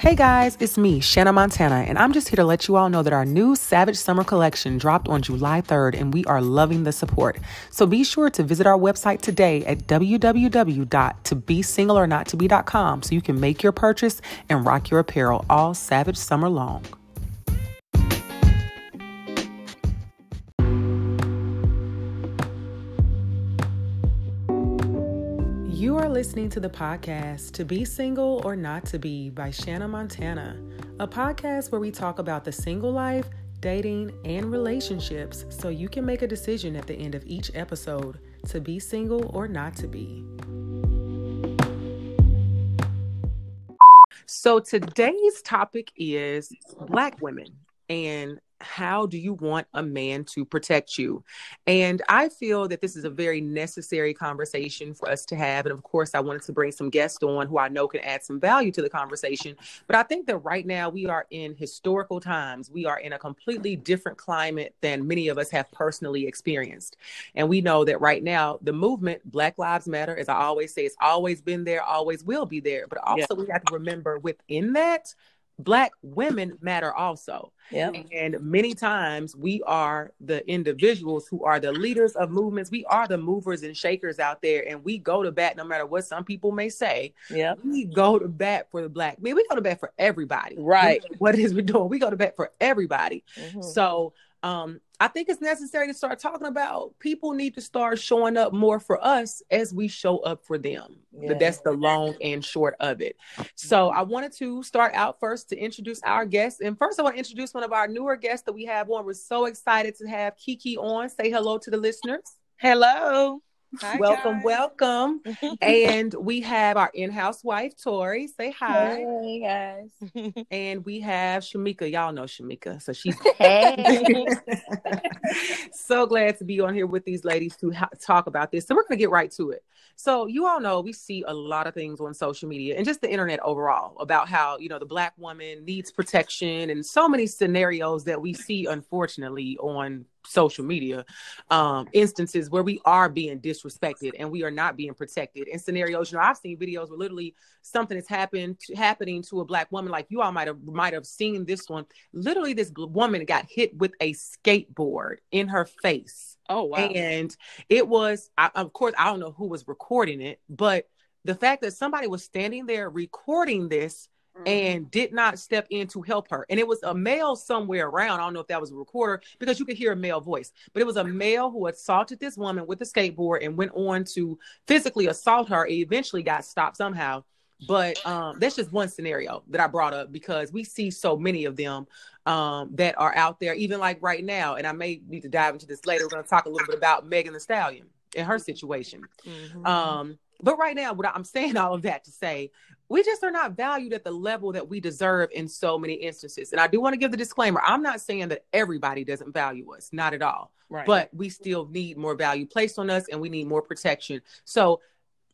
Hey guys, it's me, Shanna Montana, and I'm just here to let you all know that our new Savage Summer collection dropped on July 3rd, and we are loving the support. So be sure to visit our website today at www.tobesingleornottobe.com so you can make your purchase and rock your apparel all Savage Summer long. Are listening to the podcast To Be Single or Not to Be by Shanna Montana, a podcast where we talk about the single life, dating, and relationships so you can make a decision at the end of each episode to be single or not to be. So today's topic is Black women and how do you want a man to protect you? And I feel that this is a very necessary conversation for us to have. And of course, I wanted to bring some guests on who I know can add some value to the conversation. But I think that right now we are in historical times. We are in a completely different climate than many of us have personally experienced. And we know that right now, the movement, Black Lives Matter, as I always say, it's always been there, always will be there. But also, yeah. we have to remember within that, black women matter also. Yeah. And many times we are the individuals who are the leaders of movements. We are the movers and shakers out there, and we go to bat no matter what some people may say. Yeah. We go to bat for the black. I mean, we go to bat for everybody. Right. What is we doing? We go to bat for everybody. Mm-hmm. So um, I think it's necessary to start talking about people need to start showing up more for us as we show up for them. Yeah. That's the long and short of it. So mm-hmm. I wanted to start out first to introduce our guests. And first, I want to introduce one of our newer guests that we have on. We're so excited to have Kiki on. Say hello to the listeners. Hello. Hi, welcome, guys. welcome. and we have our in-house wife, Tori. Say hi. Hey guys. and we have Chemyeeka. Y'all know Chemyeeka. So she's hey. so glad to be on here with these ladies to ha- talk about this. So we're gonna get right to it. So you all know we see a lot of things on social media and just the internet overall about how, you know, the black woman needs protection and so many scenarios that we see unfortunately on social media um instances where we are being disrespected and we are not being protected. In scenarios you know i've seen videos where literally something has happened happening to a black woman like you all might have might have seen this one. Literally this woman got hit with a skateboard in her face. Oh wow! And it was, I, of course, I don't know who was recording it, but the fact that somebody was standing there recording this mm-hmm. and did not step in to help her, and it was a male somewhere around. I don't know if that was a recorder because you could hear a male voice, but it was a male who assaulted this woman with a skateboard and went on to physically assault her. It eventually got stopped somehow. But um, that's just one scenario that I brought up because we see so many of them um, that are out there, even like right now. And I may need to dive into this later. We're going to talk a little bit about Megan Thee Stallion and her situation. Mm-hmm. Um, but right now, what I'm saying all of that to say, we just are not valued at the level that we deserve in so many instances. And I do want to give the disclaimer I'm not saying that everybody doesn't value us, not at all. Right. But we still need more value placed on us and we need more protection. So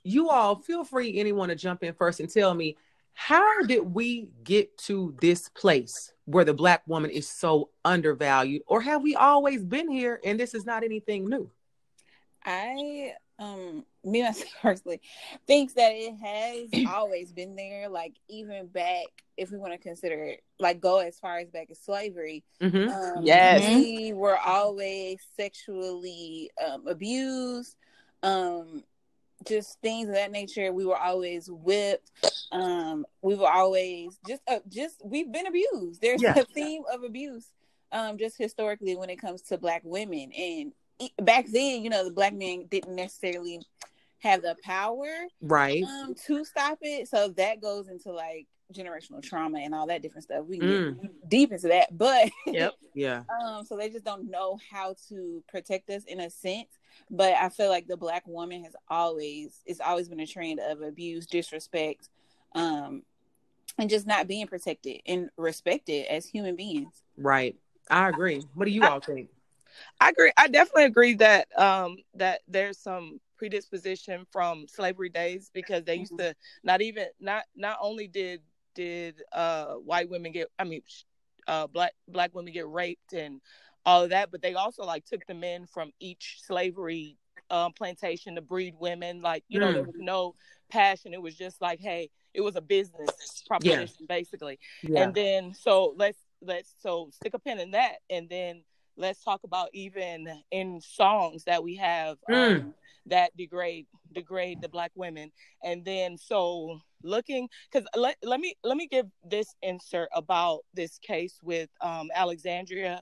you all feel free, anyone to jump in first and tell me how did we get to this place where the black woman is so undervalued, or have we always been here and this is not anything new? I um me myself personally thinks that it has always been there like even back if we want to consider it like go as far as back as slavery mm-hmm. um, yes we were always sexually um, abused um just things of that nature. We were always whipped. Um, we were always just uh, just we've been abused. There's yeah. a theme of abuse, um, just historically when it comes to black women. And back then, you know, the black men didn't necessarily have the power, right, um, to stop it. So that goes into like generational trauma and all that different stuff. We mm. get deep into that, but yep, yeah. um, so they just don't know how to protect us in a sense. But I feel like the black woman has always it's always been a trend of abuse, disrespect, um, and just not being protected and respected as human beings. Right. I agree. What do you all think? I agree. I definitely agree that um that there's some predisposition from slavery days because they used mm-hmm. to not even not not only did did uh white women get I mean uh black black women get raped and all of that, but they also like took the men from each slavery um, plantation to breed women. Like you know, there Mm. was no passion. It was just like, hey, it was a business proposition basically. Yeah. And then so let's let's so stick a pin in that, and then let's talk about even in songs that we have um, Mm. That degrade degrade the black women and then so looking because let, let me let me give this insert about this case with um alexandria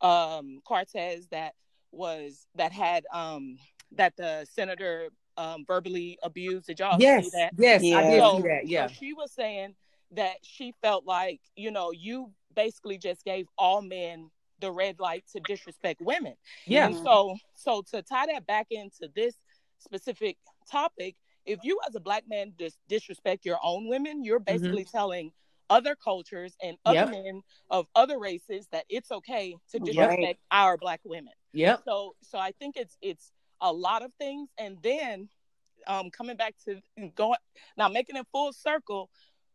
um cortez that was that had um that the senator um verbally abused did y'all yes. see that Yes. I Yeah. did so, see that. Yeah. so she was saying that she felt like you know you basically just gave all men the red light to disrespect women Yeah. and so so to tie that back into this specific topic, if you as a black man dis- disrespect your own women, you're basically telling other cultures and other Mm-hmm. Yep. men of other races that it's okay to Right. disrespect our black women. Yeah. So so I think it's it's a lot of things and then um coming back to going now making it full circle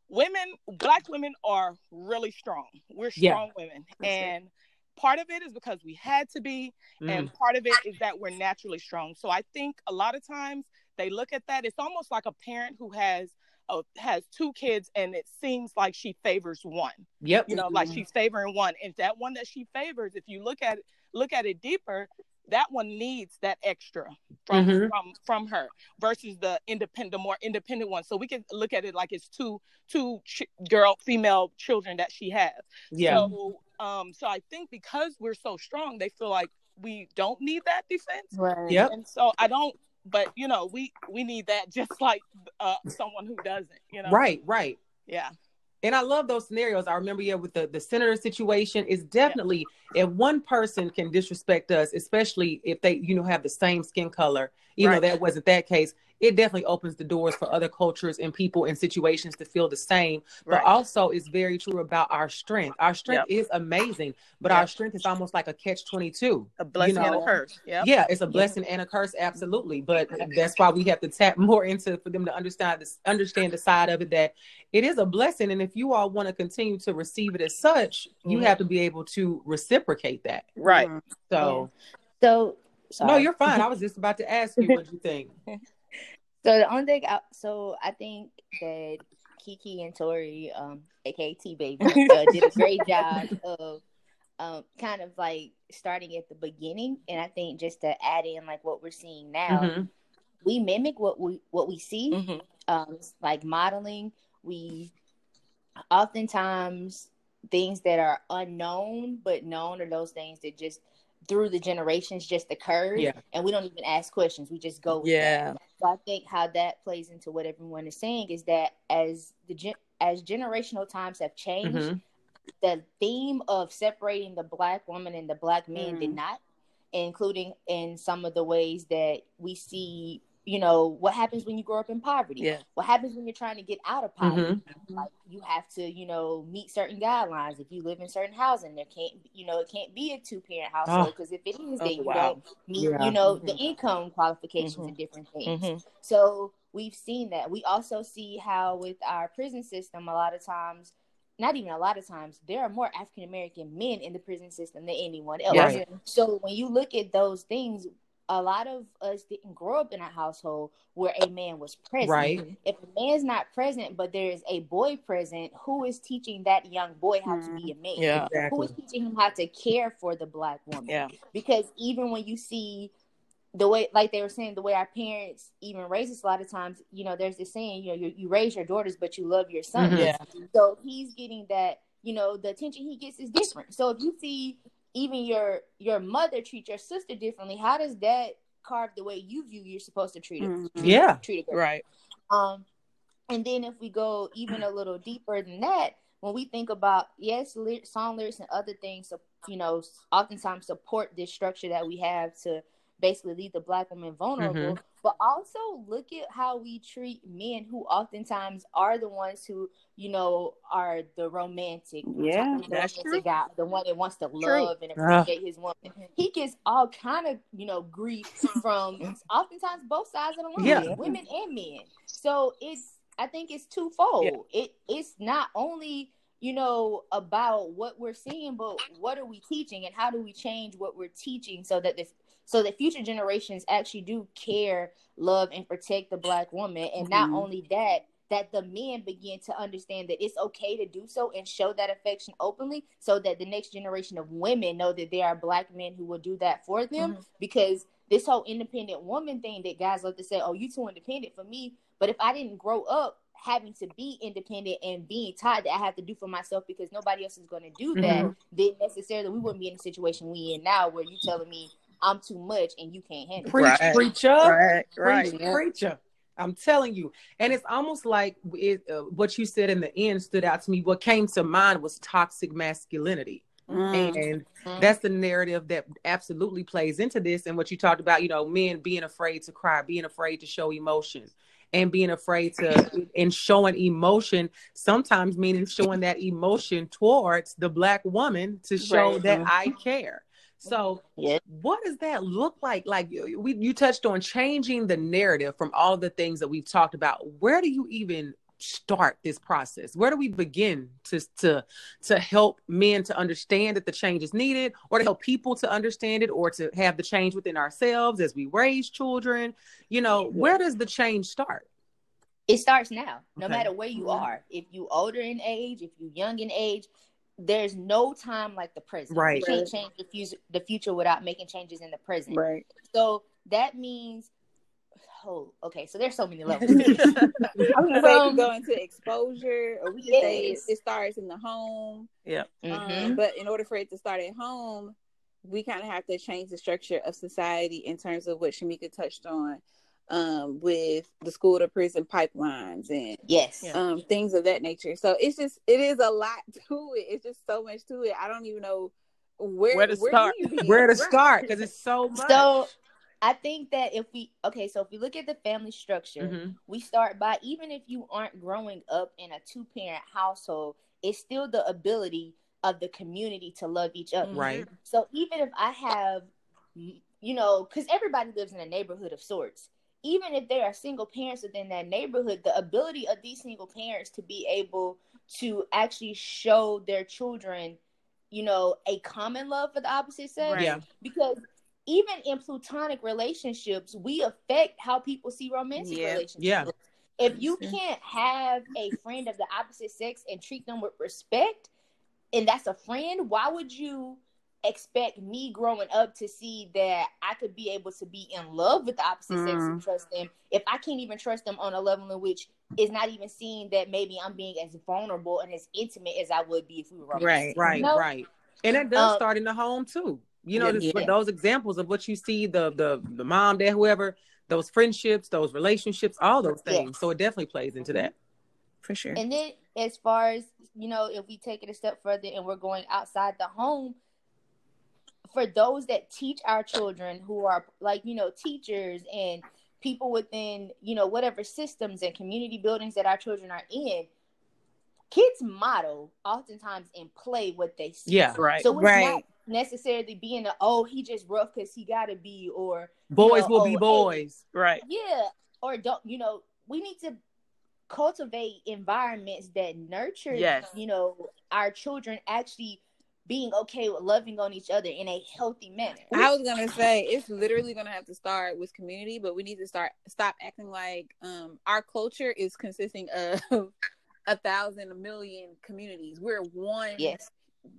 women black women are really strong we're Yeah. strong women For sure. and part of it is because we had to be Mm. and part of it is that we're naturally strong so i think a lot of times they look at that it's almost like a parent who has uh, has two kids and it seems like she favors one Yep. you know like she's favoring one and that one that she favors if you look at it look at it deeper that one needs that extra from Mhm. from from her versus the independent the more independent one so we can look at it like it's two two ch- girl female children that she has Yeah. so um so i think because we're so strong they feel like we don't need that defense Right. Yep. and so i don't but you know we we need that just like uh someone who doesn't you know Right. Right. yeah And I love those scenarios. I remember, yeah, with the, the senator situation, it's definitely if one person can disrespect us, especially if they, you know, have the same skin color, even Right. though that wasn't that case, it definitely opens the doors for other cultures and people and situations to feel the same. But right also, it's very true about our strength. Our strength is amazing, but Yep. our strength is almost like a catch 22. a blessing and know, a curse yeah Yeah, it's a blessing and a curse, absolutely. But that's why we have to tap more into for them to understand this, understand the side of it that it is a blessing, and if you all want to continue to receive it as such, you Mhm. have to be able to reciprocate that. right. So, So sorry. no, you're fine. I was just about to ask you what you think. So the only thing, I, so I think that Kiki and Tori, um, aka T Baby, uh, did a great job of um, kind of like starting at the beginning, and I think just to add in like what we're seeing now, Mhm. we mimic what we what we see, Mhm. um, like modeling. We oftentimes things that are unknown but known are those things that just through the generations just occurred, Yeah. and we don't even ask questions. We just go. with that. yeah So I think how that plays into what everyone is saying is that as the gen- as generational times have changed, Mhm. the theme of separating the black woman and the black man did Mm. not, including in some of the ways that we see. You know what happens when you grow up in poverty. Yeah. What happens when you're trying to get out of poverty? Mhm. Like you have to, you know, meet certain guidelines. If you live in certain housing, there can't, you know, it can't be a two parent household Oh. because if it is, Oh, then you wow. don't meet, Yeah. you know, the Mhm. income qualifications Mhm. and different things. Mhm. So we've seen that. We also see how with our prison system, a lot of times, not even a lot of times, there are more African American men in the prison system than anyone else. Right. So when you look at those things, a lot of us didn't grow up in a household where a man was present. Right. If a man's not present, but there is a boy present, who is teaching that young boy how to be a man? Yeah. Who Exactly. is teaching him how to care for the black woman? Yeah. because even when you see the way like they were saying the way our parents even raise us a lot of times you know there's this saying you know you, you raise your daughters but you love your sons Mhm. Yeah. so he's getting that you know the attention he gets is different so if you see even your your mother treat your sister differently how does that carve the way you view you're supposed to treat her Mhm. Yeah. treat a girl Right. um, and then if we go even a little deeper than that, when we think about yes, ly- song lyrics and other things, you know, oftentimes support this structure that we have to basically leave the black woman vulnerable. But also look at how we treat men who oftentimes are the ones who, you know, are the romantic, Yeah, the that's romantic true. guy, the one that wants to True. love and Ah. appreciate his woman. He gets all kind of, you know, grief from oftentimes both sides of the line, Yeah. women and men. So it's, I think it's twofold. It it's not only you know about what we're seeing, but what are we teaching and how do we change what we're teaching so that this so that future generations actually do care, love, and protect the black woman. And not Mhm. only that, that the men begin to understand that it's okay to do so and show that affection openly so that the next generation of women know that there are black men who will do that for them because this whole independent woman thing that guys love to say oh you too independent for me but if i didn't grow up having to be independent and being taught that i have to do for myself because nobody else is going to do that then necessarily we wouldn't be in the situation we in now where you telling me i'm too much and you can't handle it Preach, Right. preacher. Right, right. Preach, preacher. I'm telling you. And it's almost like it, uh, what you said in the end stood out to me. What came to mind was toxic masculinity. Mm. And Mhm. that's the narrative that absolutely plays into this. And what you talked about, you know, men being afraid to cry, being afraid to show emotion, and being afraid to, and showing emotion, sometimes meaning showing that emotion towards the black woman to show Right. that I care. So, Yeah. what does that look like? Like you- we, you touched on changing the narrative from all the things that we've talked about. Where do you even start this process? Where do we begin to to to help men to understand that the change is needed, or to help people to understand it, or to have the change within ourselves as we raise children? You know, where does the change start? it starts now no Okay. matter where you Mhm. are if you older in age if you young in age there's no time like the present Right. you can't change the future the future without making changes in the present Right. so that means oh okay so there's so many levels I'm gonna say we go into exposure, or we can say it, it starts in the home. Yep. Mhm. Um, but in order for it to start at home, we kind of have to change the structure of society in terms of what Chemyeeka touched on, um, with the school to prison pipelines and yes Yeah. um, things of that nature. So it's just it is a lot to it. It's just so much to it. I don't even know where Where to do start. Where to start? Because it's so much. so i think that if we okay so if we look at the family structure Mhm. we start by even if you aren't growing up in a two parent household it's still the ability of the community to love each other right. So even if I have, you know, because everybody lives in a neighborhood of sorts, even if there are single parents within that neighborhood, the ability of these single parents to be able to actually show their children, you know, a common love for the opposite sex. Right. Yeah. Because even in platonic relationships, we affect how people see romantic Yeah. relationships. Yeah. If you can't have a friend of the opposite sex and treat them with respect, and that's a friend, why would you expect me growing up to see that I could be able to be in love with the opposite sex and Mm. trust them if I can't even trust them on a level in which is not even seeing that maybe I'm being as vulnerable and as intimate as I would be if we were romantic. Right. Right, No. right. And that does Um, start in the home too. You know, Yeah. this, Yeah. those examples of what you see, the the the mom, dad, whoever, those friendships, those relationships, all those things. Yes. So it definitely plays into that. For sure. And then as far as you know, if we take it a step further and we're going outside the home, for those that teach our children who are like, you know, teachers and people within, you know, whatever systems and community buildings that our children are in, kids model oftentimes and play what they see. Yeah. Right. So it's right. not necessarily being a oh he just rough because he gotta be or Boys know, will oh, be hey, boys. right. yeah or don't you know we need to cultivate environments that nurture Yes. you know our children actually being okay with loving on each other in a healthy manner I was gonna say it's literally gonna have to start with community, but we need to start stop acting like um our culture is consisting of a thousand, a million communities. We're one yes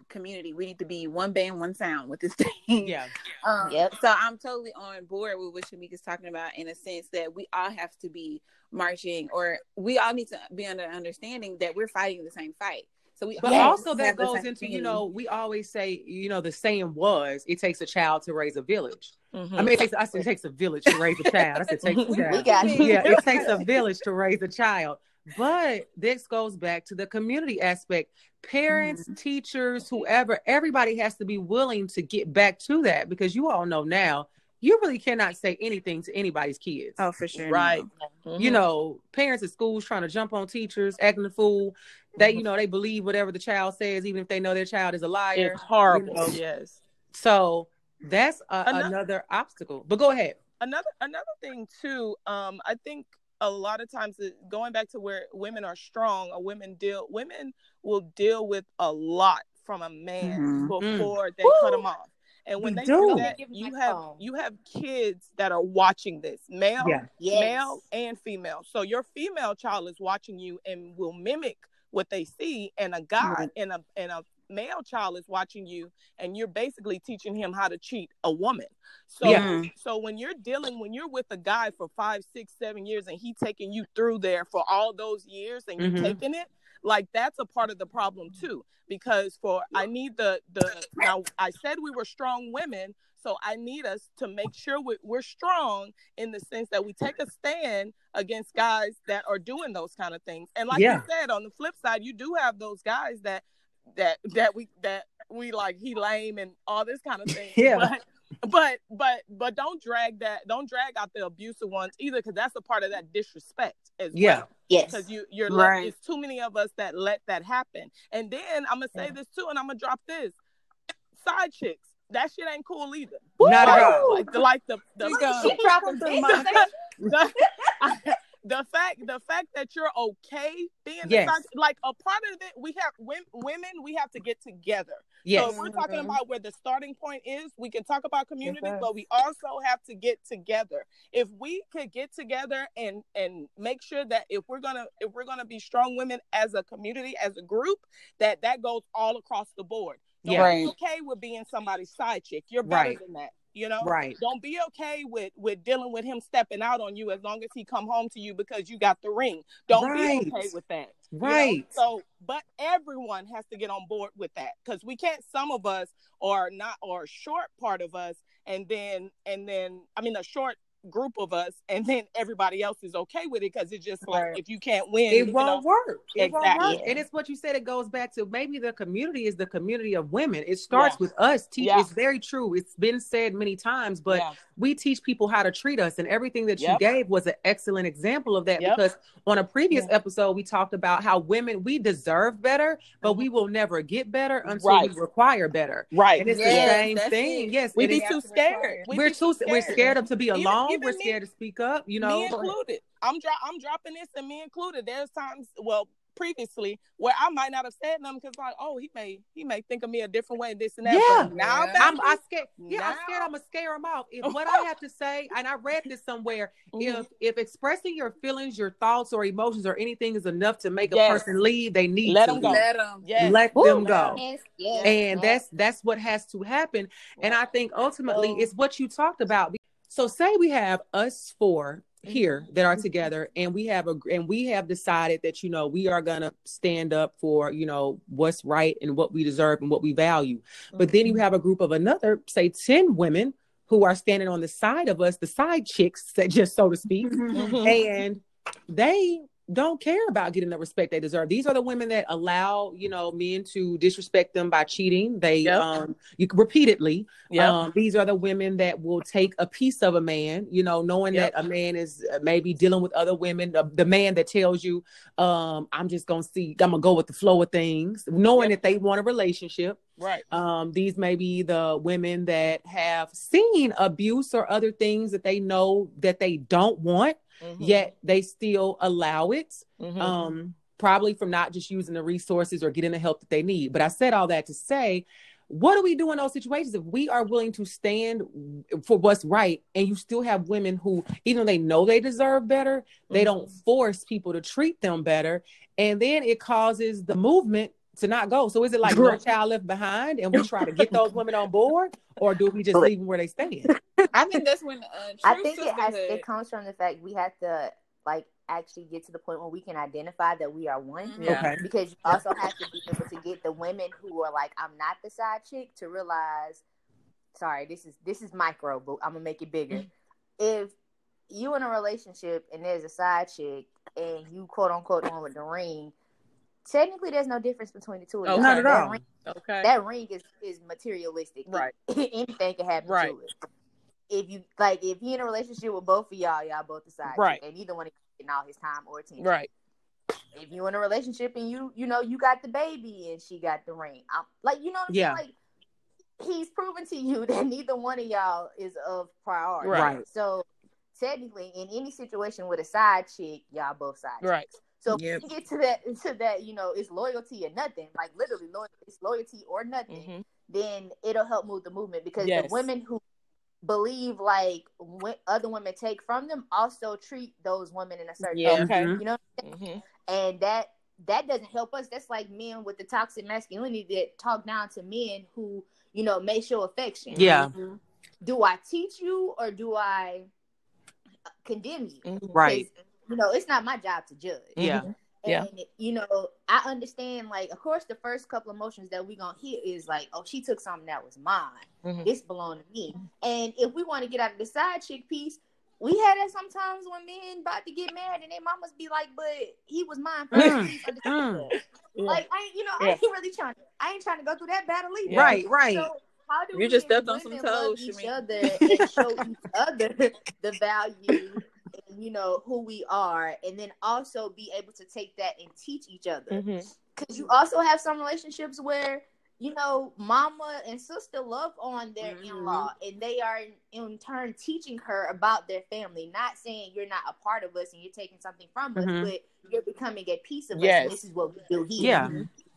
community. We need to be one band, one sound with this thing. Yeah. Um, Yep. So I'm totally on board with what Chemyeeka's talking about in a sense that we all have to be marching, or we all need to be under understanding that we're fighting the same fight. So we But all also that goes into, you mm-hmm. know, we always say, you know, the saying was, it takes a child to raise a village. Mhm. I mm-hmm. mean, it takes, I said it takes a village to raise a child. I said it takes a child. we got you yeah, it takes a village to raise a child. But this goes back to the community aspect. Parents, mm-hmm. teachers, whoever, everybody has to be willing to get back to that because you all know now you really cannot say anything to anybody's kids. oh for sure, Right. no. You know, parents at schools trying to jump on teachers, acting a fool. They, Mhm. you know, they believe whatever the child says, even if they know their child is a liar. it's horrible. you know. Yes. So that's a, Ano- another obstacle. But go ahead. another another thing too um i think a lot of times going back to where women are strong or women deal women will deal with a lot from a man Mhm. before they Woo. cut them off And when We they do. do that, you have phone. you have kids that are watching this, male, Yeah. Yes. male and female. So your female child is watching you and will mimic what they see, and a guy Right. and a and a male child is watching you, and you're basically teaching him how to cheat a woman. So Yeah. so when you're dealing, when you're with a guy for five, six, seven years, and he taking you through there for all those years, and you Mhm. taking it, like that's a part of the problem too. Because for I need the the now I said we were strong women, so I need us to make sure we, we're strong in the sense that we take a stand against guys that are doing those kind of things. And like Yeah. you said, on the flip side, you do have those guys that that that we that we like he lame and all this kind of thing. Yeah. But but but but don't drag that don't drag out the abusive ones either because that's a part of that disrespect as well. Yeah. well Yes. because you you're Right. let, it's too many of us that let that happen and then i'm gonna say Yeah. this too and i'm gonna drop this side chicks that shit ain't cool either Not at like, all. like the like the the, You go. She dropping Come big through, Monica. the, the fact the fact that you're okay being Yes. side, like a part of it we have women, women we have to get together Yes. so if we're talking Mhm. about where the starting point is, we can talk about community, sir. but we also have to get together. If we could get together and and make sure that if we're gonna if we're gonna be strong women as a community, as a group, that that goes all across the board. Don't Yeah. be Right. okay with being somebody's side chick. You're better Right. than that. You know, Right. don't be okay with with dealing with him stepping out on you as long as he come home to you because you got the ring. Don't Right. be okay with that. you know? Right. So, but everyone has to get on board with that because we can't. Some of us are not, or short part of us, and then and then I mean a short group of us, and then everybody else is okay with it because it's just like Right. if you can't win, it won't know, work. It won't Exactly. work. And it's what you said. It goes back to maybe the community is the community of women. It starts Yeah. with us. Teach. Yeah. It's very true. It's been said many times, but yeah, we teach people how to treat us, and everything that Yep. you gave was an excellent example of that. Yep. Because on a previous episode, we talked about how women we deserve better, but Mhm. we will never get better until Right. we require better. right. And it's Yes, the same thing. it. Yes, we and be too scared. We we're be too we're scared of to be alone. Even we're me- scared to speak up. You know, me included. I'm dro- I'm dropping this and me included. There's times, well, previously where I might not have said nothing because like, oh, he may he may think of me a different way, and this and that. Yeah. But now, Yeah. I'm I scared. Yeah, I'm scared. I'm gonna scare him off. If what I have to say, and I read this somewhere, Mhm. if if expressing your feelings, your thoughts, or emotions, or anything is enough to make a Yes. person leave, they need Let to 'em go. Let them. yes. Let Woo. them go. Yes, yes, And yes. that's that's what has to happen. And I think ultimately So- it's what you talked about. So say we have us four here Mm-hmm. that are together and we have a and we have decided that you know we are gonna stand up for you know what's right and what we deserve and what we value but then Mm-hmm. you have a group of another say 10 women who are standing on the side of us the side chicks that just so to speak and they don't care about getting the respect they deserve. These are the women that allow, you know, men to disrespect them by cheating. They Yep. um you repeatedly. Yep. Um these are the women that will take a piece of a man, you know, knowing Yep. that a man is uh, maybe dealing with other women, the, the man that tells you um I'm just going to see I'm going to go with the flow of things, knowing that they want a relationship. right. Um, these may be the women that have seen abuse or other things that they know that they don't want, Mhm. yet they still allow it. Mhm. Um, probably from not just using the resources or getting the help that they need. But I said all that to say, what do we do in those situations if we are willing to stand for what's right and you still have women who even though they know they deserve better they Mhm. don't force people to treat them better and then it causes the movement to not go so is it like no child left behind and we try to get those women on board or do we just leave them where they stand I think that's when uh, I think it has it comes from the fact we have to like actually get to the point where we can identify that we are one. Yeah. okay Because you also have to be able to get the women who are like, I'm not the side chick to realize sorry, this is this is micro, but I'm gonna make it bigger. If you in a relationship and there's a side chick and you quote unquote the one with the ring, technically there's no difference between the two of oh, you. Okay. Not at That all. ring- Okay. that ring is is materialistic. Right. Anything can happen Right. to it. If you like, if he in a relationship with both of y'all, y'all both decide, Right. and either one of getting all his time or attention. right. If you in a relationship and you, you know, you got the baby and she got the ring, I'm, like you know, what I'm Yeah. saying? like he's proven to you that neither one of y'all is of priority. Right. Right. So technically, in any situation with a side chick, y'all both side chicks. Right. So Yep. if you get to that to that, you know, it's loyalty or nothing. Like literally, loyalty, it's loyalty or nothing Mhm. then it'll help move the movement because Yes. the women who believe like what other women take from them also treat those women in a certain Yeah. way. Okay. You know, Mhm. and that that doesn't help us. That's like men with the toxic masculinity that talk down to men who you know may show affection. Yeah. Mhm. Do I teach you or do I condemn you? Mhm. Right. 'Cause, You know, it's not my job to judge. Yeah. Mhm. And Yeah. you know, I understand. Like, of course, the first couple of emotions that we gonna hear is like, "Oh, she took something that was mine. Mhm. This belonged to me." And if we want to get out of the side chick piece, we had that sometimes when men about to get mad and their mamas be like, "But he was mine first. Mm, Please understand mm. that." Yeah. Like, I you know, I ain't really trying. I ain't trying to go through that battle either. Yeah. Right, right. So how do You just as stepped on some women love toes, each Shameen. other and show each other the value and you know who we are, and then also be able to take that and teach each other. Because you also have some relationships where you know mama and sister love on their Mhm. in-law, and they are in, in turn teaching her about their family. Not saying you're not a part of us and you're taking something from us, Mhm. but you're becoming a piece of us. Yes. And this is what we do here Yeah.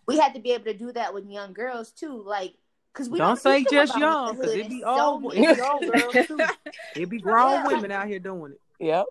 we have to be able to do that with young girls too. Like, cause we Don't say just about young, because motherhood it be in so old, it be old girls too. It be grown Yeah. women out here doing it. Yep.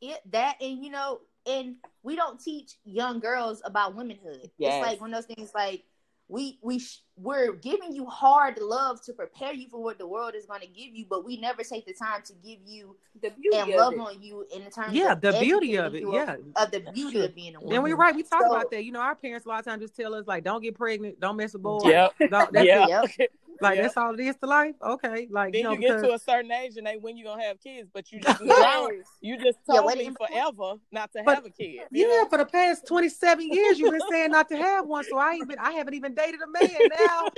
It, that and you know, and we don't teach young girls about womanhood. Yes. It's like one of those things. Like we we sh- we're giving you hard love to prepare you for what the world is going to give you, but we never take the time to give you The beauty and of love it. on you in terms Yeah, of the beauty of it. Yeah. of the beauty of being a woman. And we're right. We talk So- about that. You know, our parents a lot of times just tell us like, "Don't get pregnant, don't mess with boys." Yep. Don't- that's yeah. it. Like Yeah. that's all it is to life. Okay, like Then you know, you get because to a certain age and they when you gonna have kids, but you just Yes. you just Yeah, told wait me forever not to But- have a kid. yeah, know? for the past twenty seven years, you've been saying not to have one. So I ain't been, I haven't even dated a man. Now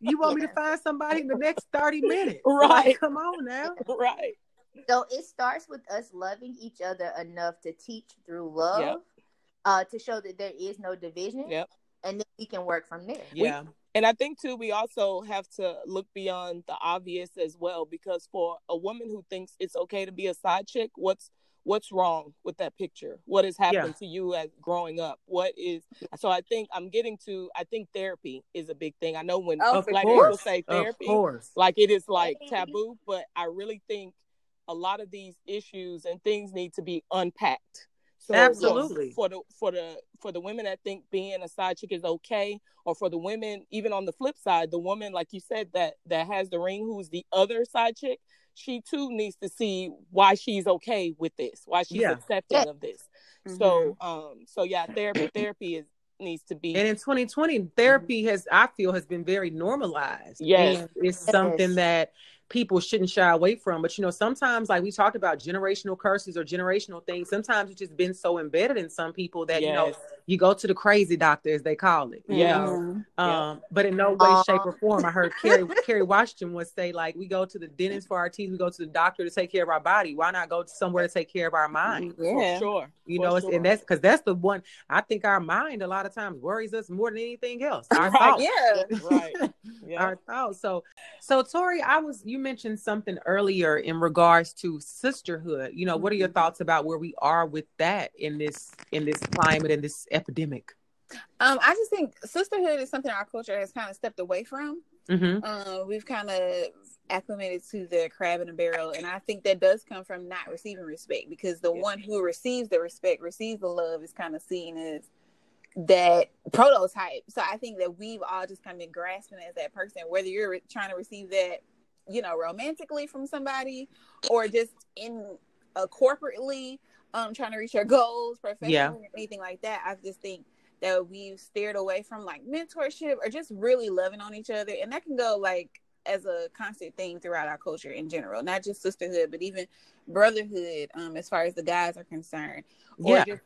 you want me to find somebody in the next thirty minutes? Right. Like, come on now. right. So it starts with us loving each other enough to teach through love, Yep. uh, to show that there is no division, Yep. and then we can work from there. Yeah. And I think too, we also have to look beyond the obvious as well, because for a woman who thinks it's okay to be a side chick, what's what's wrong with that picture? What has happened to you as growing up? What is so? I think I'm getting to. I think therapy is a big thing. I know when Oh, black course. people say Of therapy, course. like it is like taboo, but I really think a lot of these issues and things need to be unpacked. So Absolutely. for the for the for the women that think being a side chick is okay, or for the women, even on the flip side, the woman like you said that that has the ring, who's the other side chick, she too needs to see why she's okay with this, why she's Yeah. accepting Yeah. of this. Mm-hmm. So um, so yeah, therapy therapy is needs to be And in 2020, therapy has, I feel, has been very normalized. Yes. And it's something Yes. that people shouldn't shy away from. But, you know, sometimes, like we talked about generational curses or generational things, sometimes it's just been so embedded in some people that, you know, you go to the crazy doctor, as they call it. Yeah. know? Mhm. Yeah. Um, but in no way, Uh, shape, or form. I heard Carrie Kerry Washington would say, like, we go to the dentist for our teeth, we go to the doctor to take care of our body. Why not go to somewhere to take care of our mind? for Yeah. sure. You For know, sure. and that's because that's the one I think our mind a lot of times worries us more than anything else. Our Right. thoughts. Yeah. right. Yeah. Our thoughts. So, so Tori, I was you mentioned something earlier in regards to sisterhood. You know, what are your Mhm. thoughts about where we are with that in this in this climate in this epidemic? Um, I just think sisterhood is something our culture has kind of stepped away from. Mm-hmm. Uh, we've kind of acclimated to the crab in a barrel, and I think that does come from not receiving respect because the Yeah. one who receives the respect, receives the love, is kind of seen as that prototype. So I think that we've all just kind of been grasping as that person, whether you're re- trying to receive that, you know, romantically from somebody or just in uh, corporately, um, trying to reach your goals, professionally, Yeah. or anything like that. I just think that we've steered away from like mentorship or just really loving on each other, and that can go like as a constant thing throughout our culture in general, not just sisterhood, but even brotherhood, um, as far as the guys are concerned, or Yeah. just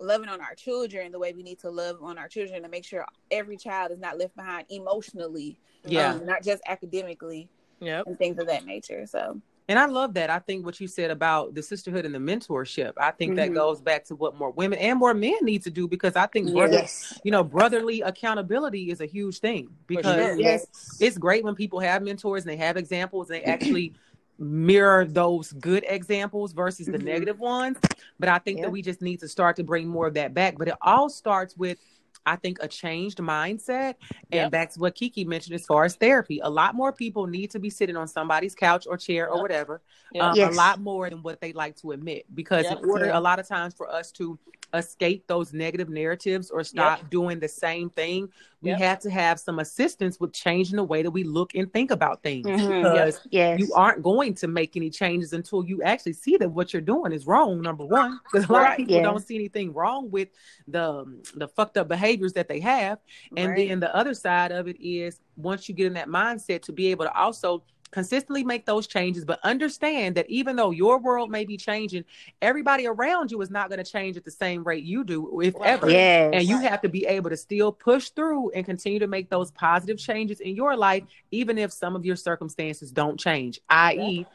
loving on our children the way we need to love on our children to make sure every child is not left behind emotionally, Yeah. um, not just academically Yep. and things of that nature. So And I love that. I think what you said about the sisterhood and the mentorship, I think that Mhm. goes back to what more women and more men need to do because I think brother, Yes. you know, brotherly accountability is a huge thing because sure. Yes. it's great when people have mentors and they have examples and they actually mirror those good examples versus the Mhm. negative ones. But I think Yeah. that we just need to start to bring more of that back. But it all starts with I think a changed mindset and Yep. back to what Kiki mentioned as far as therapy. A lot more people need to be sitting on somebody's couch or chair or whatever. Yep. um, Yes. A lot more than what they like to admit. Because Yep. in order Yeah. a lot of times for us to escape those negative narratives or stop doing the same thing, we Yep. have to have some assistance with changing the way that we look and think about things. Mhm. Because Yes. you aren't going to make any changes until you actually see that what you're doing is wrong. Number one, because a lot Right. of people Yeah. don't see anything wrong with the the fucked up behaviors that they have, and Right. then the other side of it is once you get in that mindset to be able to also consistently make those changes, but understand that even though your world may be changing, everybody around you is not going to change at the same rate you do, if Right. ever. Yes. And you have to be able to still push through and continue to make those positive changes in your life, even if some of your circumstances don't change. I.e.,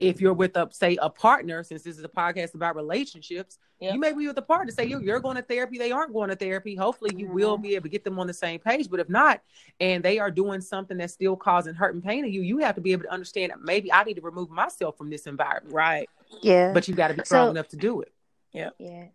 if you're with a say a partner, since this is a podcast about relationships, Yep. you may be with a partner. Say you're, you're going to therapy, they aren't going to therapy. Hopefully, you will mm-hmm. be able to get them on the same page. But if not, and they are doing something that's still causing hurt and pain to you, you have to be able to understand that maybe I need to remove myself from this environment. Right. yeah. But you got to be strong So- enough to do it. Yeah. Yeah.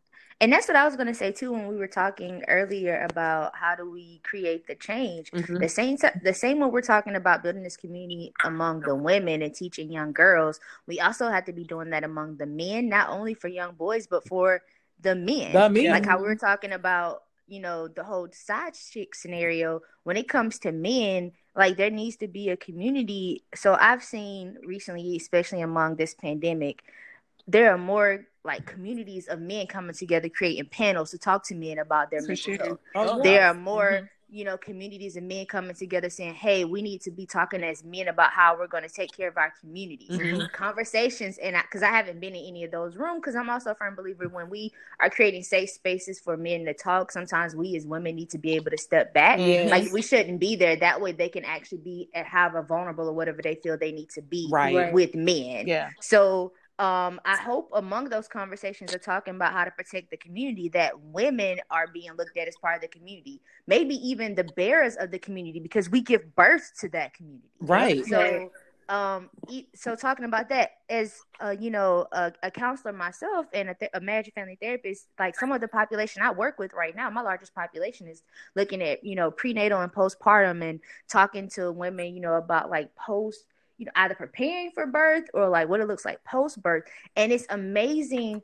And that's what I was going to say too when we were talking earlier about how do we create the change. Mhm. The same t- the same when we're talking about building this community among the women and teaching young girls, we also have to be doing that among the men, not only for young boys but for the men. The men. Like how we were talking about, you know, the whole side chick scenario. When it comes to men, like there needs to be a community. So I've seen recently, especially among this pandemic, there are more like communities of men coming together creating panels to talk to men about their For mental health. Oh, yeah. There are more, Mhm. you know, communities of men coming together saying, "Hey, we need to be talking as men about how we're going to take care of our communities." Mhm. Conversations, and because I, haven't been in any of those rooms, because I'm also a firm believer when we are creating safe spaces for men to talk. Sometimes we as women need to be able to step back. Yes. Like we shouldn't be there. That way, they can actually be and have a vulnerable or whatever they feel they need to be Right. Right. with men. Yeah. So um, I hope among those conversations are talking about how to protect the community that women are being looked at as part of the community, maybe even the bearers of the community because we give birth to that community. Right. So, um, so talking about that as uh, you know, a, a counselor myself and a, th- a marriage and family therapist, like some of the population I work with right now, my largest population is looking at you know prenatal and postpartum and talking to women, you know, about like post, you know, either preparing for birth or like what it looks like post birth, and it's amazing.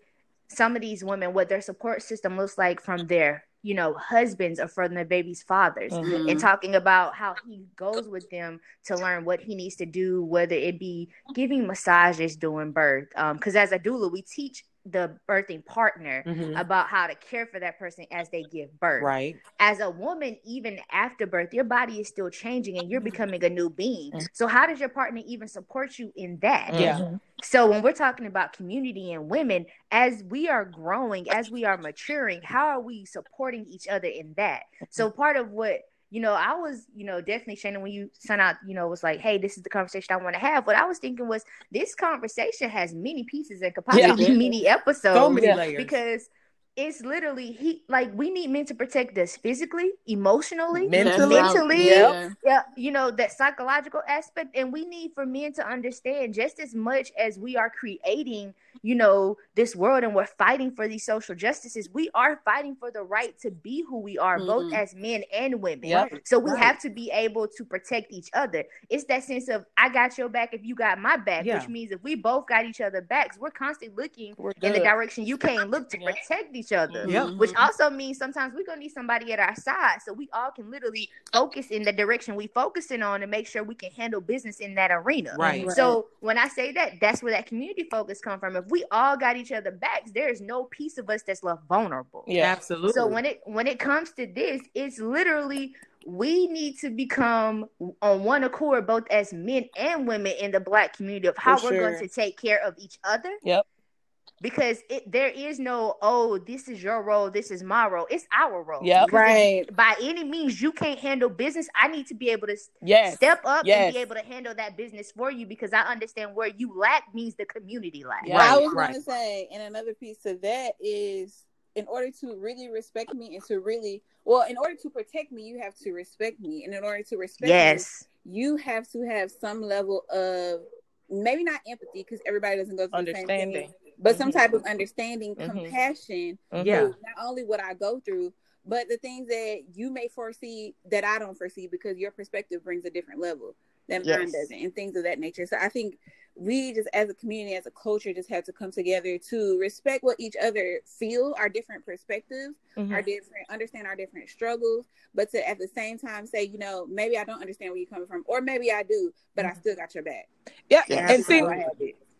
Some of these women, what their support system looks like from their you know husbands or from their baby's fathers Mhm. and talking about how he goes with them to learn what he needs to do, whether it be giving massages during birth. Because as a doula, we teach the birthing partner Mhm. about how to care for that person as they give birth. Right. As a woman, even after birth, your body is still changing and you're Mm-hmm. becoming a new being. Mhm. So, how does your partner even support you in that? Yeah. Mhm. So when we're talking about community and women, as we are growing, as we are maturing, how are we supporting each other in that? So part of what you know, I was, you know, definitely Shannon when you sent out, you know, was like, hey, this is the conversation I want to have. What I was thinking was this conversation has many pieces and could possibly Yeah. be many episodes So many layers. because it's literally he like we need men to protect us physically, emotionally, Mentally. mentally, Yep. yeah, you know, that psychological aspect. And we need for men to understand just as much as we are creating, you know, this world and we're fighting for these social justices, we are fighting for the right to be who we are, both Mhm. as men and women. Yep. So we Right. have to be able to protect each other. It's that sense of I got your back if you got my back, Yeah. which means if we both got each other backs, we're constantly looking We're in the direction you can't look to Yeah. protect each other. Yep. Which mm-hmm. also means sometimes we're gonna need somebody at our side so we all can literally focus in the direction we focusing on and make sure we can handle business in that arena. Right. So when I say that, that's where that community focus come from. If we all got each other backs, there is no piece of us that's left vulnerable. Yeah. Absolutely. So when it when it comes to this, it's literally we need to become on one accord, both as men and women in the black community, of how For we're sure. going to take care of each other. Yep. Because it there is no oh this is your role this is my role it's our role yeah Right. by any means you can't handle business I need to be able to Yes. step up and be able to handle that business for you because I understand where you lack means the community lack Yeah. I was right. going to say, and another piece of that is in order to really respect me and to really, well, in order to protect me, you have to respect me. And in order to respect yes me, you have to have some level of maybe not empathy because everybody doesn't go through the same Understanding. Thing, but some Mhm. type of understanding, Mhm. compassion. Mhm. Yeah. Not only what I go through, but the things that you may foresee that I don't foresee because your perspective brings a different level than Yes. mine doesn't, and things of that nature. So I think we just, as a community, as a culture, just have to come together to respect what each other feel, our different perspectives, Mhm. our different, understand our different struggles, but to at the same time say, you know, maybe I don't understand where you're coming from, or maybe I do, but I still got your back. Yeah, Yeah. and see,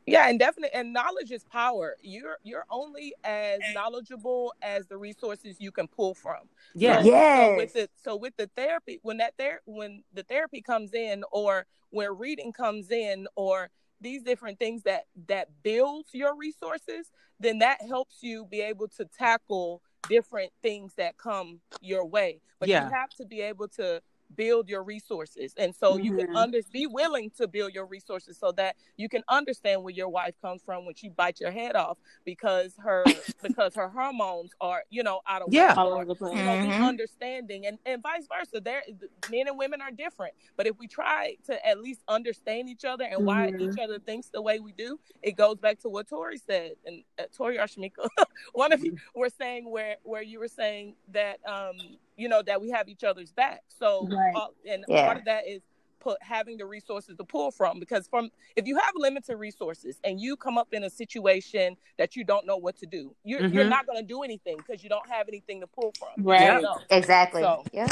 That's how I have it. yeah, and definitely, and knowledge is power. You're you're only as knowledgeable as the resources you can pull from. Yeah. So, Yes. So with the so with the therapy, when that there when the therapy comes in, or where reading comes in, or these different things that that builds your resources, then that helps you be able to tackle different things that come your way. But Yeah. you have to be able to build your resources and so you can Mhm. under be willing to build your resources so that you can understand where your wife comes from when she bites your head off because her because her hormones are you know out of Yeah. All over the place. you know, be Mhm. understanding and, and vice versa. There, men and women are different, but if we try to at least understand each other and why Mhm. each other thinks the way we do, it goes back to what Tori said and uh, Tori or one of you were saying where where you were saying that um you know that we have each other's back. So Right. uh, and Yeah. part of that is put having the resources to pull from because from if you have limited resources and you come up in a situation that you don't know what to do you're, you're Mhm. not going to do anything because you don't have anything to pull from Right. You know? Exactly. So- yeah.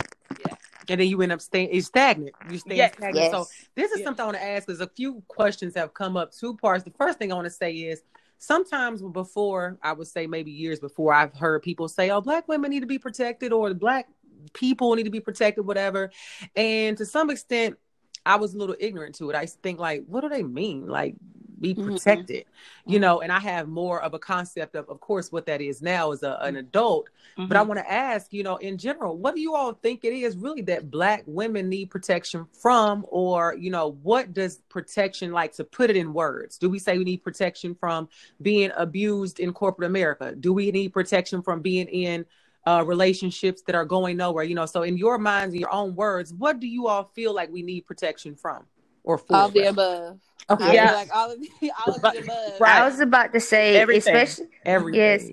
yeah And then you end up staying stagnant. You stay Yes. stagnant. Yes. So this is Yeah. something I want to ask because a few questions have come up. Two parts. The first thing I want to say is sometimes before, I would say maybe years before, I've heard people say, "Oh, black women need to be protected," or "Black people need to be protected," whatever. And to some extent, I was a little ignorant to it. I think like, what do they mean? Like be Mhm. protected, you know? And I have more of a concept of, of course, what that is now as a, an adult. But I Mm-hmm. want to ask, you know, in general, what do you all think it is really that black women need protection from? Or, you know, what does protection like to put it in words? Do we say we need protection from being abused in corporate America? Do we need protection from being in uh, relationships that are going nowhere? You know, so in your minds, in your own words, what do you all feel like we need protection from or for? All of the above. Okay. I Yeah. feel like all of the, all of the above. Right. I was about to say, Everything. especially, Everything. Yes,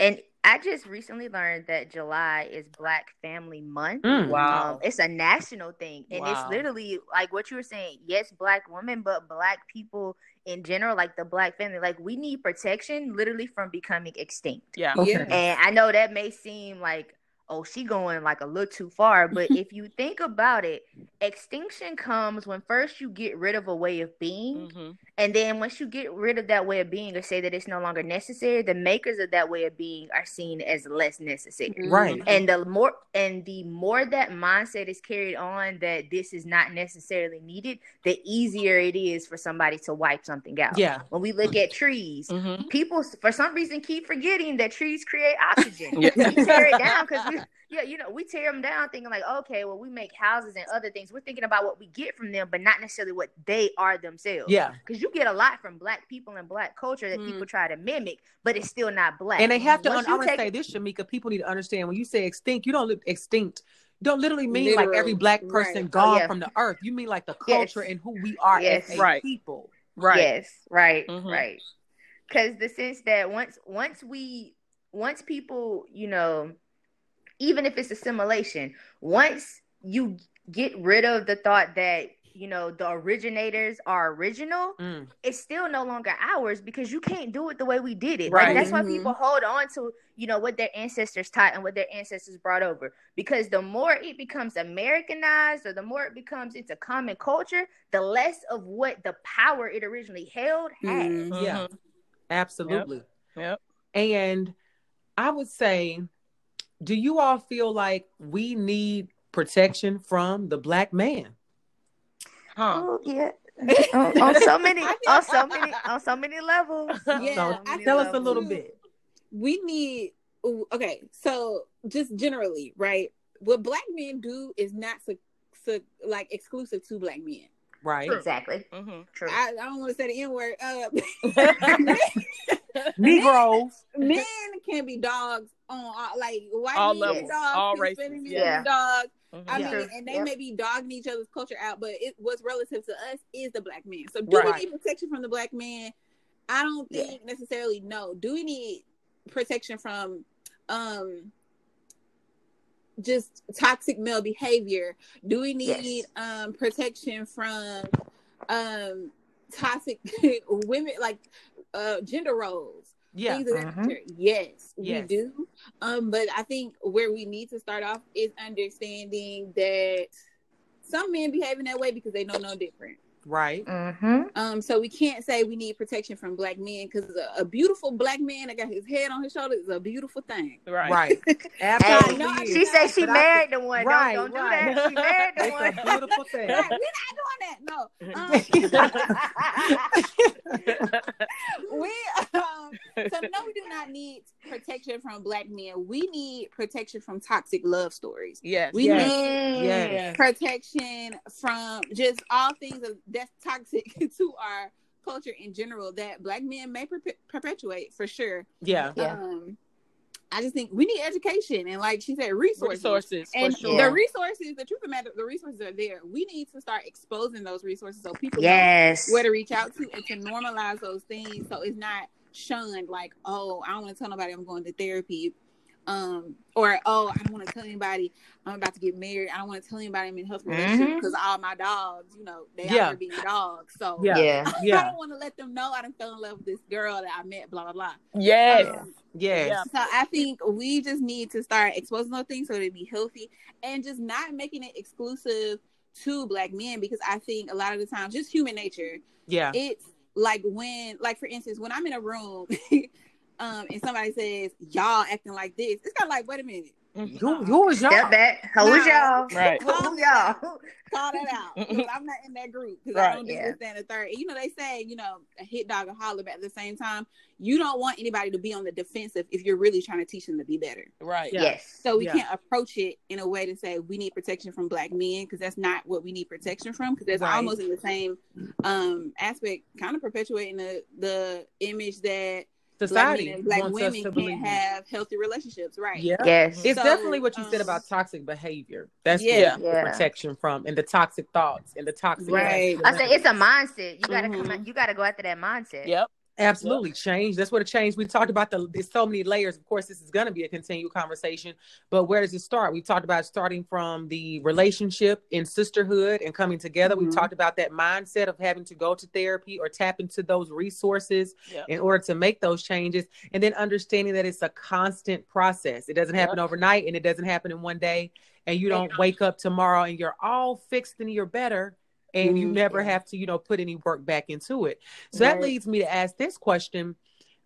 and I just recently learned that July is Black Family Month. Mm. Wow. Um, it's a national thing, and Wow. it's literally like what you were saying. Yes, Black women, but Black people in general, like the Black family, like we need protection, literally from becoming extinct. yeah Okay. Yeah. And I know that may seem like, oh, she going like a little too far, but if you think about it, extinction comes when first you get rid of a way of being, Mhm. And then once you get rid of that way of being or say that it's no longer necessary, the makers of that way of being are seen as less necessary. Right. And the more and the more that mindset is carried on that this is not necessarily needed, the easier it is for somebody to wipe something out. Yeah. When we look at trees, Mhm. people for some reason keep forgetting that trees create oxygen. Yeah. we tear it down because we yeah you know we tear them down thinking like okay well we make houses and other things we're thinking about what we get from them but not necessarily what they are themselves Yeah. because you get a lot from black people and black culture that Mm. people try to mimic but it's still not black And they have to. Once Un- I want to say this, Chemyeeka. People need to understand when you say extinct, you don't look extinct. You don't literally mean like every black person right. gone Oh, yeah. from the earth. You mean like the Yes. culture and who we are Yes. as a Right. people. right Yes, right, Mhm. right. Because the sense that once once we once people, you know, even if it's assimilation, once you get rid of the thought that you know the originators are original, Mm. it's still no longer ours because you can't do it the way we did it. Right. Like that's why Mhm. people hold on to you know what their ancestors taught and what their ancestors brought over. Because the more it becomes Americanized or the more it becomes into common culture, the less of what the power it originally held had. Mhm. Yeah. Absolutely. Yep. And I would say, do you all feel like we need protection from the black man? Huh. Oh yeah. on, on so many on so many on so many levels. Yeah, so I tell us a little bit. we need okay so just generally right what black men do is not so, so like exclusive to black men Right. Exactly. Mhm. True. I, I don't want to say the N word. Uh, Negroes. men can be dogs on all, like white All men levels, be dogs, all races, men yeah. be dogs. Mhm. I Yeah. mean, and they Yep. may be dogging each other's culture out, but it what's relative to us is the black man. So, do Right. we need protection from the black man? I don't Yeah. think necessarily. No. Do we need protection from? um just toxic male behavior? Do we need Yes. um protection from um toxic women like uh gender roles? Yeah. things of that nature. Yes, Yes. we do. Um, but I think where we need to start off is understanding that some men behave in that way because they know no different. Right. Mm-hmm. Um, so we can't say we need protection from black men because a, a beautiful black man that got his head on his shoulder is a beautiful thing. Right. Right. Absolutely. no, I is. She said she But I married the one. Right, don't don't right. do that. She married the It's a one. beautiful thing. Right, we're not doing that. No. Um, we um, so no, we do not need protection from black men. We need protection from toxic love stories. Yes. We Yes. need Yes. protection from just all things of, that's toxic to our culture in general that black men may perpe- perpetuate for sure. Yeah. Yeah. Um, I just think we need education and, like she said, resources. Resources for And sure. The resources, the truth of the matter, the resources are there. We need to start exposing those resources so people know Yes. where to reach out to and to normalize those things so it's not shunned like oh i don't want to tell nobody i'm going to therapy um or oh i don't want to tell anybody i'm about to get married i don't want to tell anybody i'm in a health relationship Mhm. because all my dogs you know they Yeah. out there being dogs so Yeah. Yeah. i Yeah. don't want to let them know i done fell in love with this girl that i met blah blah blah Yes. Um, Yes. Yeah. so I think we just need to start exposing those things so they be healthy and just not making it exclusive to black men because I think a lot of the times just human nature Yeah. it's like when like for instance when i'm in a room um and somebody says y'all acting like this it's kind of like wait a minute Who, who is y'all? Step back. Who was Nah. y'all? Right. Who y'all? call that out 'cause i'm not in that group because i don't do Yeah. this that, and the third and you know they say you know a hit dog or holler but at the same time you don't want anybody to be on the defensive if you're really trying to teach them to be better Right. Yeah. Yes. so we Yeah. can't approach it in a way to say we need protection from black men because that's not what we need protection from because that's Right. almost in the same um aspect, kind of perpetuating the the image that black Society men and black wants us women to believe. can't have healthy relationships, right? Yeah. Yes. It's So, definitely what you said um, about toxic behavior. That's Yeah. the Yeah. protection from and the toxic thoughts and the toxic Right. I say it's a mindset. You gotta come. Mhm. Out, you gotta go after that mindset. Yep. Absolutely change. That's what a change. We talked about the there's so many layers. Of course, this is going to be a continued conversation, but where does it start? We talked about starting from the relationship in sisterhood and coming together. We Mhm. talked about that mindset of having to go to therapy or tap into those resources Yep. in order to make those changes, and then understanding that it's a constant process. It doesn't happen overnight, and it doesn't happen in one day, and you don't wake up tomorrow and you're all fixed and you're better and you Mhm. never have to you know put any work back into it so that leads me to ask this question